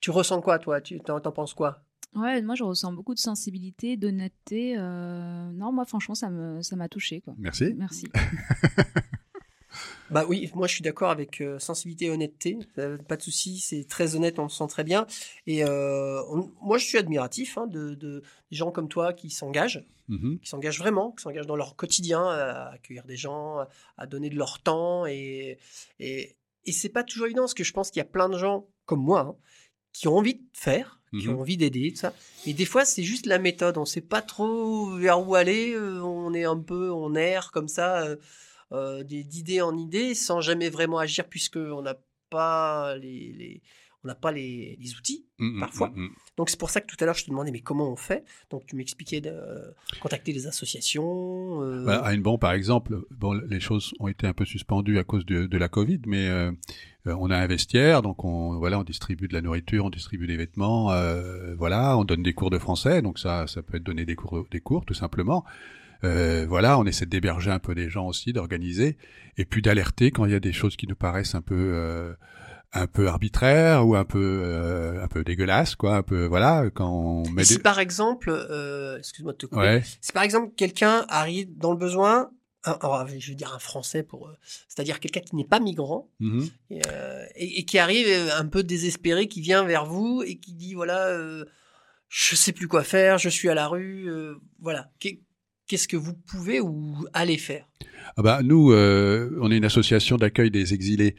Speaker 1: tu ressens quoi, toi? Tu t'en penses quoi?
Speaker 8: Ouais, moi je ressens beaucoup de sensibilité, d'honnêteté. euh, Non, moi franchement, ça me ça m'a touché quoi.
Speaker 2: Merci.
Speaker 8: Merci. <laughs>
Speaker 1: Bah oui, moi je suis d'accord avec euh, sensibilité et honnêteté. Euh, pas de souci, c'est très honnête, on le sent très bien. Et euh, on- moi je suis admiratif hein, de, de des gens comme toi qui s'engagent,
Speaker 2: Mhm.
Speaker 1: qui s'engagent vraiment, qui s'engagent dans leur quotidien, à accueillir des gens, à donner de leur temps. Et et, et c'est pas toujours évident parce que je pense qu'il y a plein de gens comme moi hein, qui ont envie de faire, qui
Speaker 2: Mhm.
Speaker 1: ont envie d'aider, tout ça. Et des fois c'est juste la méthode, on sait pas trop vers où aller, euh, on est un peu, on erre comme ça. euh, euh, d'idée en idée sans jamais vraiment agir puisque on n'a pas les, les- on n'a pas les, les outils.
Speaker 2: Mhm,
Speaker 1: Parfois.
Speaker 2: mhm.
Speaker 1: Donc c'est pour ça que tout à l'heure je te demandais mais comment on fait? Donc tu m'expliquais de euh, contacter les associations. euh,
Speaker 2: Bah, à Hennebon, par exemple, bon, les choses ont été un peu suspendues à cause de, de la Covid, mais euh, euh, on a un vestiaire, donc on voilà, on distribue de la nourriture, on distribue des vêtements, voilà, on donne des cours de français, donc ça, ça peut être donner des cours, des cours tout simplement. Euh, voilà, on essaie d'héberger un peu des gens aussi, d'organiser, et puis d'alerter quand il y a des choses qui nous paraissent un peu euh, un peu arbitraires ou un peu euh, un peu dégueulasses, quoi, un peu voilà, quand on
Speaker 1: et
Speaker 2: met
Speaker 1: si
Speaker 2: des...
Speaker 1: par exemple, euh, excuse-moi de te couper,
Speaker 2: ouais,
Speaker 1: si par exemple quelqu'un arrive dans le besoin, un- alors, je veux dire un français pour, euh, c'est-à-dire quelqu'un qui n'est pas migrant, et, euh, et- et qui arrive euh, un peu désespéré, qui vient vers vous et qui dit voilà, euh, je sais plus quoi faire, je suis à la rue, euh, voilà. Qu'est- Qu'est-ce que vous pouvez ou allez faire?
Speaker 2: Ah bah, nous, euh, on est une association d'accueil des exilés.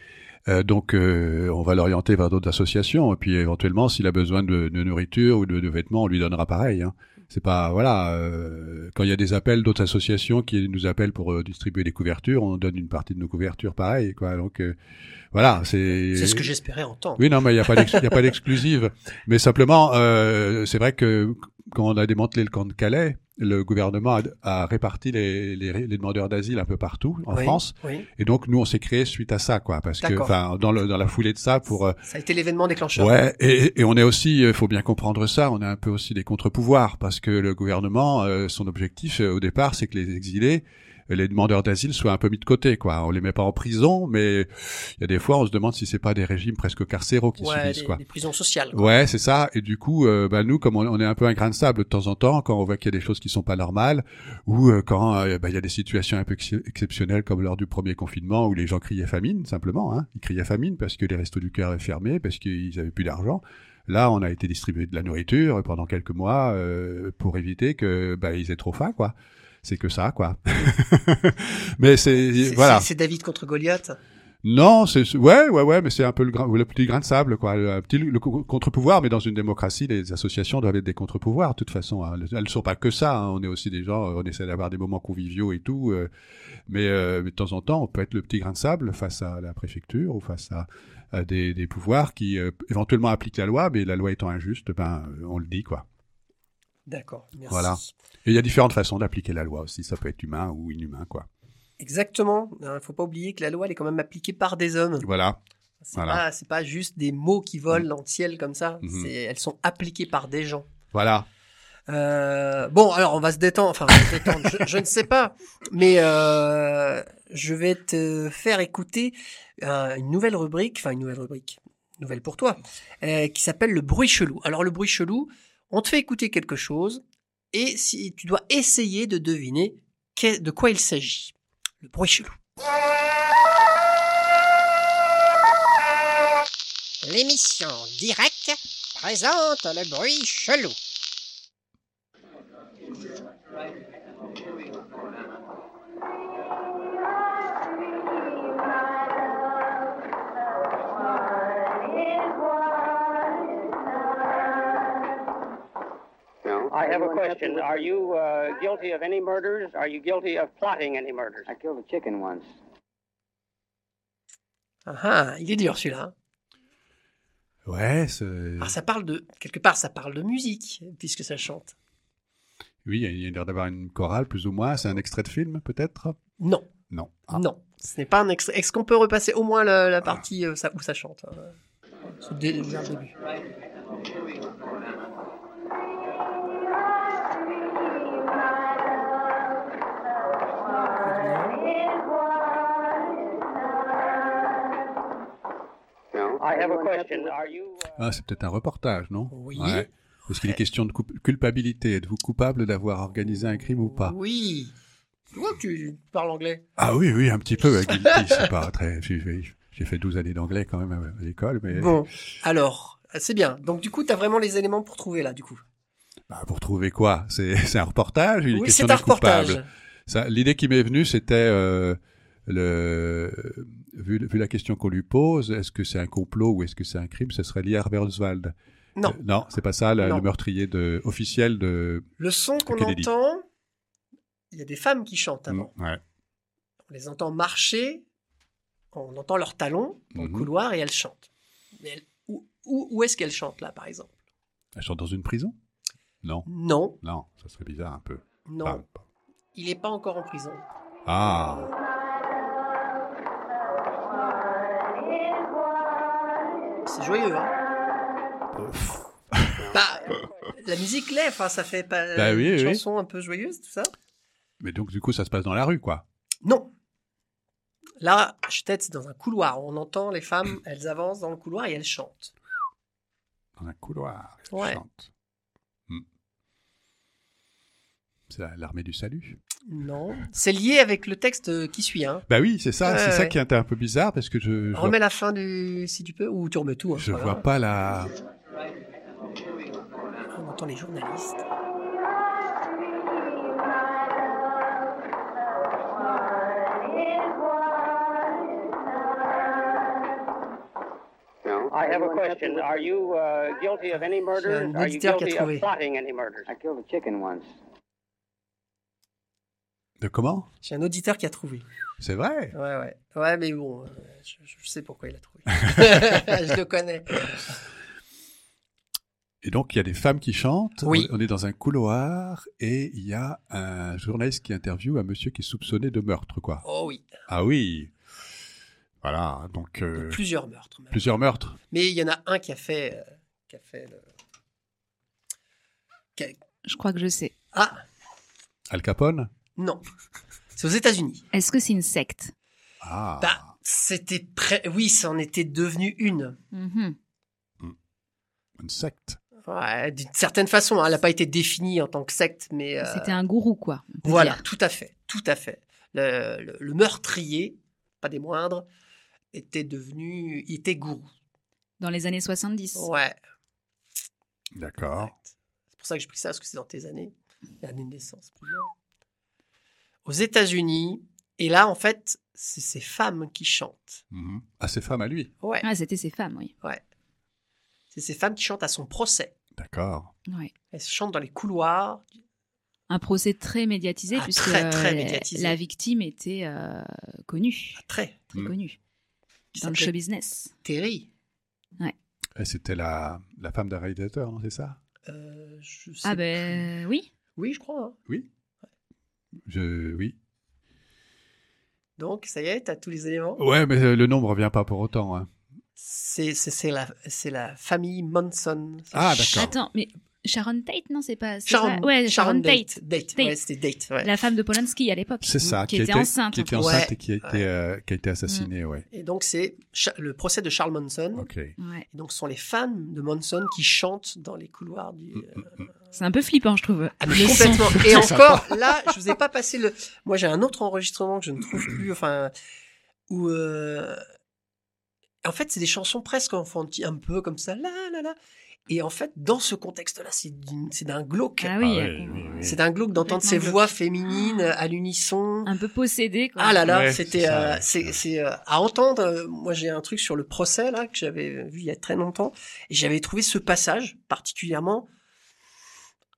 Speaker 2: Euh, donc, euh, on va l'orienter vers d'autres associations. Et puis, éventuellement, s'il a besoin de, de nourriture ou de, de vêtements, on lui donnera pareil. Hein. C'est pas, voilà, euh, quand il y a des appels d'autres associations qui nous appellent pour euh, distribuer des couvertures, on donne une partie de nos couvertures pareil, quoi. Donc euh, voilà, c'est.
Speaker 1: C'est ce que j'espérais entendre.
Speaker 2: Oui, non, mais il n'y a pas d'exclusive. Mais simplement, euh, c'est vrai que quand on a démantelé le camp de Calais, le gouvernement a, a réparti les, les, les demandeurs d'asile un peu partout en
Speaker 1: Oui,
Speaker 2: France.
Speaker 1: Oui.
Speaker 2: Et donc nous, on s'est créé suite à ça, quoi, parce que, enfin, dans, le, dans la foulée de ça, pour euh,
Speaker 1: Ça a été l'événement déclencheur.
Speaker 2: Ouais, et, et on est aussi, il faut bien comprendre ça, on est un peu aussi des contre-pouvoirs, parce que le gouvernement, euh, son objectif euh, au départ, c'est que les exilés, euh, les demandeurs d'asile soient un peu mis de côté, quoi. On les met pas en prison, mais il y a des fois, on se demande si c'est pas des régimes presque carcéraux qui
Speaker 1: Ouais,
Speaker 2: subissent,
Speaker 1: des,
Speaker 2: quoi.
Speaker 1: des prisons sociales. quoi.
Speaker 2: Ouais, c'est ça. Et du coup, euh, bah, nous, comme on, on est un peu un grain de sable de temps en temps, quand on voit qu'il y a des choses qui sont pas normales, ou euh, quand euh, bah, il y a des situations un peu ex- exceptionnelles, comme lors du premier confinement, où les gens criaient famine, simplement. Hein. Ils criaient famine parce que les restos du cœur étaient fermés, parce qu'ils avaient plus d'argent. Là, on a été distribué de la nourriture pendant quelques mois euh, pour éviter que bah, ils aient trop faim, quoi. C'est que ça, quoi. <laughs> Mais c'est voilà.
Speaker 1: c'est- David contre Goliath.
Speaker 2: Non, c'est ouais, ouais, ouais, mais c'est un peu le, grain, le petit grain de sable, quoi. Le, petit, le co- contre-pouvoir, mais dans une démocratie, les associations doivent être des contre-pouvoirs, de toute façon. hein. Elles ne sont pas que ça. hein. On est aussi des gens, on essaie d'avoir des moments conviviaux et tout. euh, mais, euh, mais de temps en temps, on peut être le petit grain de sable face à la préfecture ou face à, à des, des pouvoirs qui euh, éventuellement appliquent la loi, mais la loi étant injuste, ben, on le dit, quoi.
Speaker 1: D'accord. Merci.
Speaker 2: Voilà. Et il y a différentes façons d'appliquer la loi aussi. Ça peut être humain ou inhumain, quoi.
Speaker 1: Exactement. Il ne faut pas oublier que la loi elle est quand même appliquée par des hommes.
Speaker 2: Voilà.
Speaker 1: C'est
Speaker 2: Voilà.
Speaker 1: pas, c'est pas juste des mots qui volent dans le ciel comme ça.
Speaker 2: Mhm.
Speaker 1: C'est, elles sont appliquées par des gens.
Speaker 2: Voilà.
Speaker 1: Euh, bon, alors on va se détendre. Enfin, on va se détendre, je, je ne sais pas, mais euh, je vais te faire écouter euh, une nouvelle rubrique, enfin une nouvelle rubrique, nouvelle pour toi, qui s'appelle le bruit chelou. Alors le bruit chelou, on te fait écouter quelque chose et si tu dois essayer de deviner de quoi il s'agit. Le bruit chelou.
Speaker 9: L'émission Direct présente le bruit chelou.
Speaker 10: Have a question. Are you uh, guilty of any murders? Are you guilty of plotting any murders? I killed a chicken once.
Speaker 1: Ah, ah, il est dur celui-là. hein.
Speaker 2: Ouais, c'est...
Speaker 1: Alors ça parle de quelque part, ça parle de musique puisque ça chante.
Speaker 2: Oui, il y a l'air d'avoir une chorale, plus ou moins. C'est un extrait de film, peut-être?
Speaker 1: Non,
Speaker 2: Non. Ah.
Speaker 1: non, ce n'est pas un extrait. Est-ce qu'on peut repasser au moins la, la partie euh, ça- où ça chante dé- vers le début.
Speaker 2: Ah, c'est peut-être un reportage, non
Speaker 1: Oui.
Speaker 2: Ouais. Parce qu'il est question de culpabilité. Êtes-vous coupable d'avoir organisé un crime ou pas?
Speaker 1: Oui. Tu vois que tu parles anglais.
Speaker 2: Ah oui, oui, un petit peu. euh, guilty, c'est pas très... J'ai fait, j'ai fait 12 années d'anglais quand même à l'école, mais
Speaker 1: Bon, alors, c'est bien. Donc du coup, tu as vraiment les éléments pour trouver là, du coup?
Speaker 2: bah, pour trouver quoi? C'est un reportage
Speaker 1: Oui, c'est un reportage.
Speaker 2: L'idée qui m'est venue, c'était... euh, le, vu, vu la question qu'on lui pose, est-ce que c'est un complot ou est-ce que c'est un crime Ce serait lié à Herbert Oswald.
Speaker 1: Non.
Speaker 2: Euh, non, c'est pas ça, le, meurtrier de, officiel de...
Speaker 1: Le son qu'on entend, il y a des femmes qui chantent avant.
Speaker 2: Ouais.
Speaker 1: On les entend marcher, on entend leurs talons dans le
Speaker 2: Mhm.
Speaker 1: couloir et elles chantent. Mais elles- où où, où est-ce qu'elles chantent là, par exemple?
Speaker 2: Elle chante dans une prison? Non,
Speaker 1: Non,
Speaker 2: non, ça serait bizarre un peu.
Speaker 1: non, il n'est pas encore en prison.
Speaker 2: Ah,
Speaker 1: C'est joyeux, hein Bah, la musique l'est, enfin, ça fait pas
Speaker 2: Bah oui,
Speaker 1: une
Speaker 2: oui.
Speaker 1: chanson un peu joyeuse, tout ça
Speaker 2: mais donc du coup ça se passe dans la rue, quoi.
Speaker 1: Non. Là, je tête, dans un couloir. On entend les femmes, elles avancent dans le couloir et elles chantent.
Speaker 2: Dans un couloir. elle
Speaker 1: Ouais.
Speaker 2: chante. Hmm. C'est la- l'armée du salut.
Speaker 1: Non. C'est lié avec le texte euh, qui suit. Hein.
Speaker 2: Bah oui, c'est ça,
Speaker 1: Ouais,
Speaker 2: c'est ça
Speaker 1: ouais.
Speaker 2: qui est un peu bizarre parce que je, je
Speaker 1: Remets la fin du si tu peux, ou tu remets tout. hein,
Speaker 2: Je
Speaker 1: c'est
Speaker 2: vois pas la.
Speaker 1: On entend les journalistes.
Speaker 10: I have a question. Are you uh, guilty of any murders? Are you guilty of plotting any murders? I killed a chicken once.
Speaker 2: De comment?
Speaker 1: J'ai un auditeur qui a trouvé.
Speaker 2: C'est vrai?
Speaker 1: Ouais, ouais. Ouais, mais bon, euh, je, je sais pourquoi il a trouvé. <laughs> je le connais.
Speaker 2: Et donc, il y a des femmes qui chantent.
Speaker 1: Oui.
Speaker 2: On est dans un couloir et il y a un journaliste qui interviewe un monsieur qui est soupçonné de meurtre, quoi.
Speaker 1: Oh oui.
Speaker 2: Ah oui. Voilà, donc... euh,
Speaker 1: Plusieurs meurtres. même.
Speaker 2: plusieurs meurtres.
Speaker 1: Mais il y en a un qui a fait, euh, qui a fait le. qui a-
Speaker 8: Je crois que je sais.
Speaker 1: Ah
Speaker 2: Al Capone?
Speaker 1: Non, c'est aux États-Unis.
Speaker 8: Est-ce que c'est une secte?
Speaker 2: Ah.
Speaker 1: Bah, c'était prêt. Oui, ça en était devenu une.
Speaker 8: Mhm.
Speaker 2: Une secte.
Speaker 1: Ouais, d'une certaine façon, hein, elle n'a pas été définie en tant que secte, mais euh,
Speaker 8: C'était un gourou, quoi.
Speaker 1: voilà,
Speaker 8: dire.
Speaker 1: tout à fait, tout à fait. Le, le- le meurtrier, pas des moindres, était devenu, il était gourou.
Speaker 8: Dans les années 70.
Speaker 1: Ouais,
Speaker 2: D'accord.
Speaker 1: c'est pour ça que j'ai pris ça parce que c'est dans tes années, l'année de naissance. plus loin. Aux États-Unis, et là en fait, c'est ces femmes qui chantent.
Speaker 2: Mhm. Ah, ces femmes à lui.
Speaker 1: Ouais,
Speaker 8: Ah, c'était ces femmes, oui.
Speaker 1: c'est ces femmes qui chantent à son procès.
Speaker 2: D'accord.
Speaker 8: Ouais.
Speaker 1: Elles chantent dans les couloirs.
Speaker 8: Un procès très médiatisé,
Speaker 1: Ah,
Speaker 8: puisque
Speaker 1: très, très médiatisé.
Speaker 8: la victime était euh, connue,
Speaker 1: Très.
Speaker 8: très
Speaker 2: Mm.
Speaker 8: connue,
Speaker 1: Qui
Speaker 8: dans le show business.
Speaker 1: Terry.
Speaker 2: Et c'était la, la femme d'un réalisateur, non, c'est ça?
Speaker 1: Euh, je sais
Speaker 8: Ah ben oui.
Speaker 1: Oui, je crois. hein.
Speaker 2: Oui. Je, oui.
Speaker 1: Donc, ça y est, t'as tous les éléments?
Speaker 2: Ouais, mais euh, le nom ne revient pas pour autant. hein.
Speaker 1: C'est la, la famille Manson. C'est
Speaker 2: Ah, d'accord.
Speaker 8: Attends, mais Sharon Tate, non, c'est pas.
Speaker 1: Sharon,
Speaker 8: pas- Ouais, Sharon, Tate.
Speaker 1: Date,
Speaker 8: Tate.
Speaker 1: ouais, c'était Date. Ouais.
Speaker 8: La femme de Polanski à l'époque.
Speaker 2: C'est ça,
Speaker 8: Qui, était enceinte.
Speaker 2: qui était enceinte
Speaker 1: Ouais.
Speaker 2: et qui a été, euh, qui a été assassinée, ouais.
Speaker 1: Et donc, c'est le procès de Charles Manson.
Speaker 2: Ok.
Speaker 8: Ouais.
Speaker 1: Et donc, ce sont les fans de Manson qui chantent dans les couloirs du.
Speaker 2: Mm,
Speaker 1: euh,
Speaker 8: C'est un peu flippant, je trouve.
Speaker 1: Ah, mais
Speaker 8: Le son.
Speaker 1: complètement. Et <laughs> encore, là, je vous ai pas passé le. Moi, j'ai un autre enregistrement que je ne trouve plus. Enfin, où. euh, En fait, c'est des chansons presque enfantines, un peu comme ça, là, là, là. Et en fait, dans ce contexte-là, c'est d'une- c'est d'un glauque.
Speaker 8: Ah oui,
Speaker 2: Ah oui, oui, oui.
Speaker 1: C'est d'un glauque d'entendre ces voix féminines à l'unisson.
Speaker 8: un peu possédé. Quoi.
Speaker 1: Ah là là,
Speaker 2: Ouais,
Speaker 1: c'était euh,
Speaker 2: ouais.
Speaker 1: c'est c'est euh, à entendre. moi, j'ai un truc sur le procès là que j'avais vu il y a très longtemps et j'avais trouvé ce passage particulièrement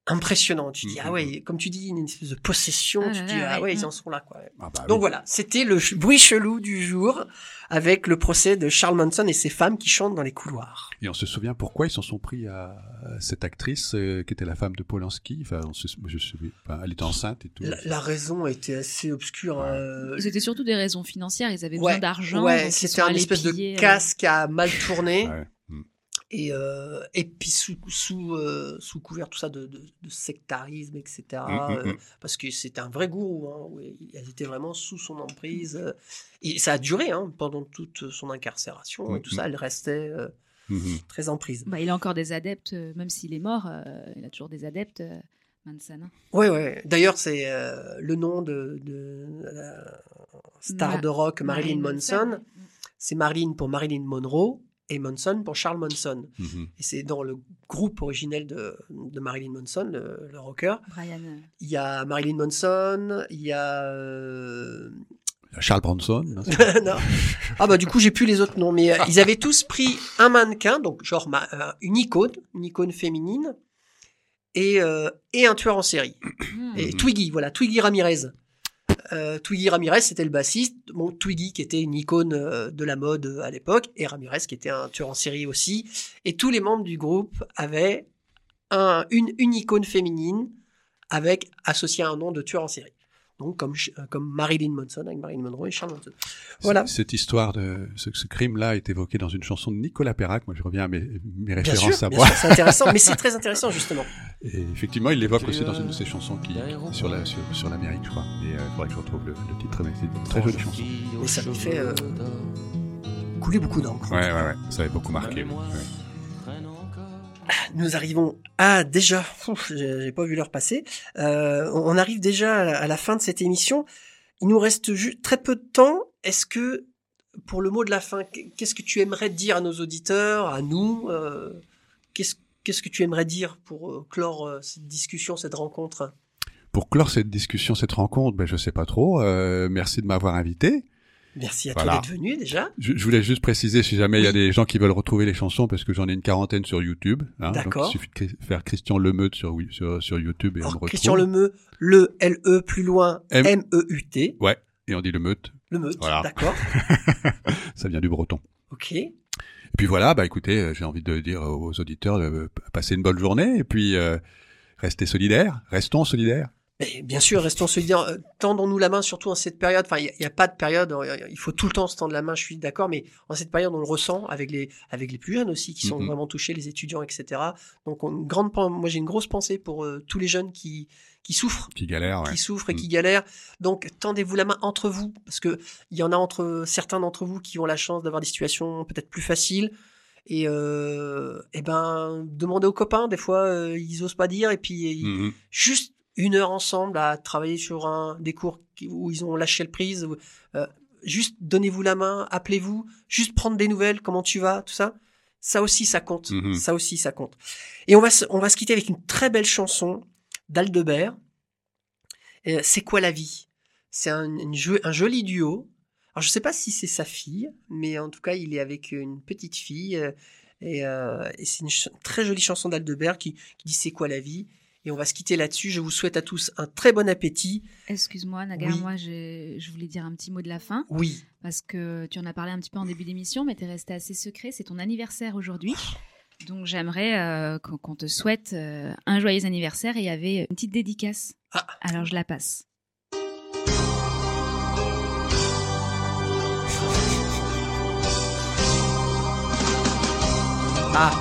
Speaker 1: impressionnant. Tu dis
Speaker 2: Mhm.
Speaker 1: ah ouais, comme tu dis une espèce de possession.
Speaker 8: Ah
Speaker 1: tu
Speaker 8: là
Speaker 1: dis
Speaker 8: là,
Speaker 1: ah
Speaker 8: ouais.
Speaker 1: ouais, ils en sont là quoi.
Speaker 2: Ah bah
Speaker 1: Donc
Speaker 2: oui.
Speaker 1: voilà, c'était le ch- bruit chelou du jour avec le procès de Charles Manson et ses femmes qui chantent dans les couloirs.
Speaker 2: Et on se souvient pourquoi ils s'en sont pris à à cette actrice euh, qui était la femme de Polanski. Enfin, on se, je sais, enfin, elle était enceinte et tout.
Speaker 1: La, la raison était assez obscure.
Speaker 2: Ouais.
Speaker 1: hein.
Speaker 8: C'était surtout des raisons financières. Ils avaient
Speaker 1: Ouais,
Speaker 8: besoin d'argent.
Speaker 1: Ouais, c'était un espèce de
Speaker 8: euh,
Speaker 1: casse qui a mal tourné.
Speaker 2: Ouais.
Speaker 1: Et, euh, et puis sous, sous, euh, sous couvert tout ça de, de, de sectarisme, etc.
Speaker 2: Mm, mm,
Speaker 1: euh,
Speaker 2: mm.
Speaker 1: parce que c'était un vrai gourou. Hein, oui, elles étaient vraiment sous son emprise. euh, et ça a duré hein, pendant toute son incarcération. Et tout ça, elle restait euh, très en prise.
Speaker 8: Bah, il a encore des adeptes, euh, même s'il est mort, euh, il a toujours des adeptes, euh, Manson. hein.
Speaker 1: Ouais, ouais. D'ailleurs, c'est euh, le nom de, de la star
Speaker 8: Ma-
Speaker 1: de rock Marilyn, Manson. C'est Marilyn pour Marilyn Monroe et Manson pour Charles Manson.
Speaker 2: Mhm.
Speaker 1: Et c'est dans le groupe originel de, de Marilyn Manson, le, le rocker.
Speaker 8: Brian. euh,
Speaker 1: Il y a Marilyn Manson, il y a... euh,
Speaker 2: Charles Bronson. <laughs> non.
Speaker 1: Ah bah du coup j'ai plus les autres noms, mais euh, ils avaient tous pris un mannequin, donc genre ma- euh, une icône, une icône féminine, et, euh, et un tueur en série.
Speaker 8: hmm.
Speaker 1: Et. Twiggy, voilà, Twiggy Ramirez. Euh, Twiggy Ramirez, c'était le bassiste. Bon, Twiggy qui était une icône euh, de la mode euh, à l'époque, et Ramirez qui était un tueur en série aussi. Et tous les membres du groupe avaient un, une, une icône féminine avec associé à un nom de tueur en série. Donc comme, euh, comme Marilyn Manson avec Marilyn Monroe et Charles Manson. Voilà.
Speaker 2: Cette histoire de ce, ce crime-là est évoqué dans une chanson de Nicolas Perrac. Moi, je reviens à mes, mes
Speaker 1: Bien
Speaker 2: références
Speaker 1: sûr,
Speaker 2: à
Speaker 1: bien
Speaker 2: moi.
Speaker 1: sûr, c'est intéressant, mais c'est très intéressant justement. <laughs>
Speaker 2: Et effectivement, il l'évoque aussi dans une de ses chansons qui, sur la sur, sur l'Amérique, je crois. Et il faudrait que je retrouve le, le titre, mais c'est une très jolie chanson.
Speaker 1: Mais ça lui fait euh, couler beaucoup d'encre.
Speaker 2: Ouais, ouais, ouais. Ça avait beaucoup marqué. ouais.
Speaker 1: Nous arrivons à déjà, j'ai pas vu l'heure passer. Euh, on arrive déjà à la, fin de cette émission. Il nous reste ju- très peu de temps. Est-ce que, pour le mot de la fin, qu'est-ce que tu aimerais dire à nos auditeurs, à nous euh, Qu'est-ce que tu aimerais dire pour euh, clore cette discussion, cette rencontre?
Speaker 2: Pour clore cette discussion, cette rencontre, ben, je sais pas trop. Merci de m'avoir invité.
Speaker 1: Merci à
Speaker 2: Voilà.
Speaker 1: toi d'être venu déjà.
Speaker 2: Je, je voulais juste préciser si jamais il y a des gens qui veulent retrouver les chansons parce que j'en ai une quarantaine sur YouTube. Hein,
Speaker 1: D'accord.
Speaker 2: il suffit de faire Christian Lemeute sur sur, sur YouTube et on me
Speaker 1: Alors,
Speaker 2: retrouve.
Speaker 1: Christian Lemeu, le L-E plus loin,
Speaker 2: M-
Speaker 1: M-E-U-T.
Speaker 2: Ouais, et on dit Lemeute.
Speaker 1: Le meute,
Speaker 2: Voilà.
Speaker 1: d'accord. <laughs>
Speaker 2: Ça vient du breton.
Speaker 1: Ok.
Speaker 2: Et puis voilà, bah écoutez, euh, j'ai envie de dire aux auditeurs de passer une bonne journée et puis euh, restez solidaires, restons solidaires.
Speaker 1: Mais bien sûr, restons solidaires. Euh, Tendons-nous la main, surtout en cette période. Enfin, il n'y a, pas de période. euh, Il faut tout le temps se tendre la main. Je suis d'accord, mais en cette période, on le ressent avec les avec les plus jeunes aussi, qui sont
Speaker 2: Mhm.
Speaker 1: vraiment touchés, les étudiants, etc. Donc, on- une grande, moi, j'ai une grosse pensée pour euh, tous les jeunes qui qui souffrent,
Speaker 2: Qui galèrent, ouais.
Speaker 1: qui souffrent et
Speaker 2: Mm.
Speaker 1: qui galèrent. Donc, tendez-vous la main entre vous, parce que il y en a entre certains d'entre vous qui ont la chance d'avoir des situations peut-être plus faciles. Et, euh, eh ben, demandez aux copains. Des fois, euh, ils osent pas dire, et puis
Speaker 2: Mhm.
Speaker 1: juste une heure ensemble à travailler sur un des cours où ils ont lâché le prise. où, euh, juste donnez-vous la main, appelez-vous, juste prendre des nouvelles, comment tu vas, tout ça. Ça aussi, ça compte.
Speaker 2: Mhm.
Speaker 1: Ça aussi, ça compte. Et on va se, on va se quitter avec une très belle chanson d'Aldebert. Euh, c'est quoi la vie? C'est un, un joli duo. Alors je sais pas si c'est sa fille, mais en tout cas il est avec une petite fille euh, et, euh, et c'est une très jolie chanson d'Aldebert qui, qui dit c'est quoi la vie? Et on va se quitter là-dessus. Je vous souhaite à tous un très bon appétit.
Speaker 8: Excuse-moi, Nagar,
Speaker 1: Oui.
Speaker 8: moi je voulais dire un petit mot de la fin.
Speaker 1: Oui.
Speaker 8: Parce que tu en as parlé un petit peu en début d'émission, mais tu es resté assez secret. C'est ton anniversaire aujourd'hui. Donc j'aimerais euh, qu'on qu'on te souhaite euh, un joyeux anniversaire et il y avait une petite dédicace.
Speaker 1: Ah.
Speaker 8: Alors je la passe.
Speaker 1: Ah,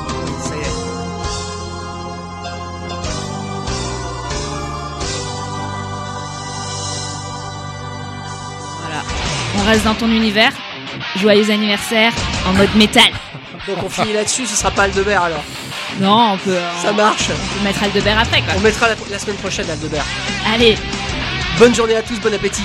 Speaker 8: On reste dans ton univers. Joyeux anniversaire en mode métal.
Speaker 1: Donc on finit là-dessus. Ce sera pas Aldebert alors.
Speaker 8: Non, on peut,
Speaker 1: Ça
Speaker 8: on,
Speaker 1: marche.
Speaker 8: on peut mettre Aldebert après quoi.
Speaker 1: On mettra la, la semaine prochaine Aldebert.
Speaker 8: Allez,
Speaker 1: Bonne journée à tous. Bon appétit.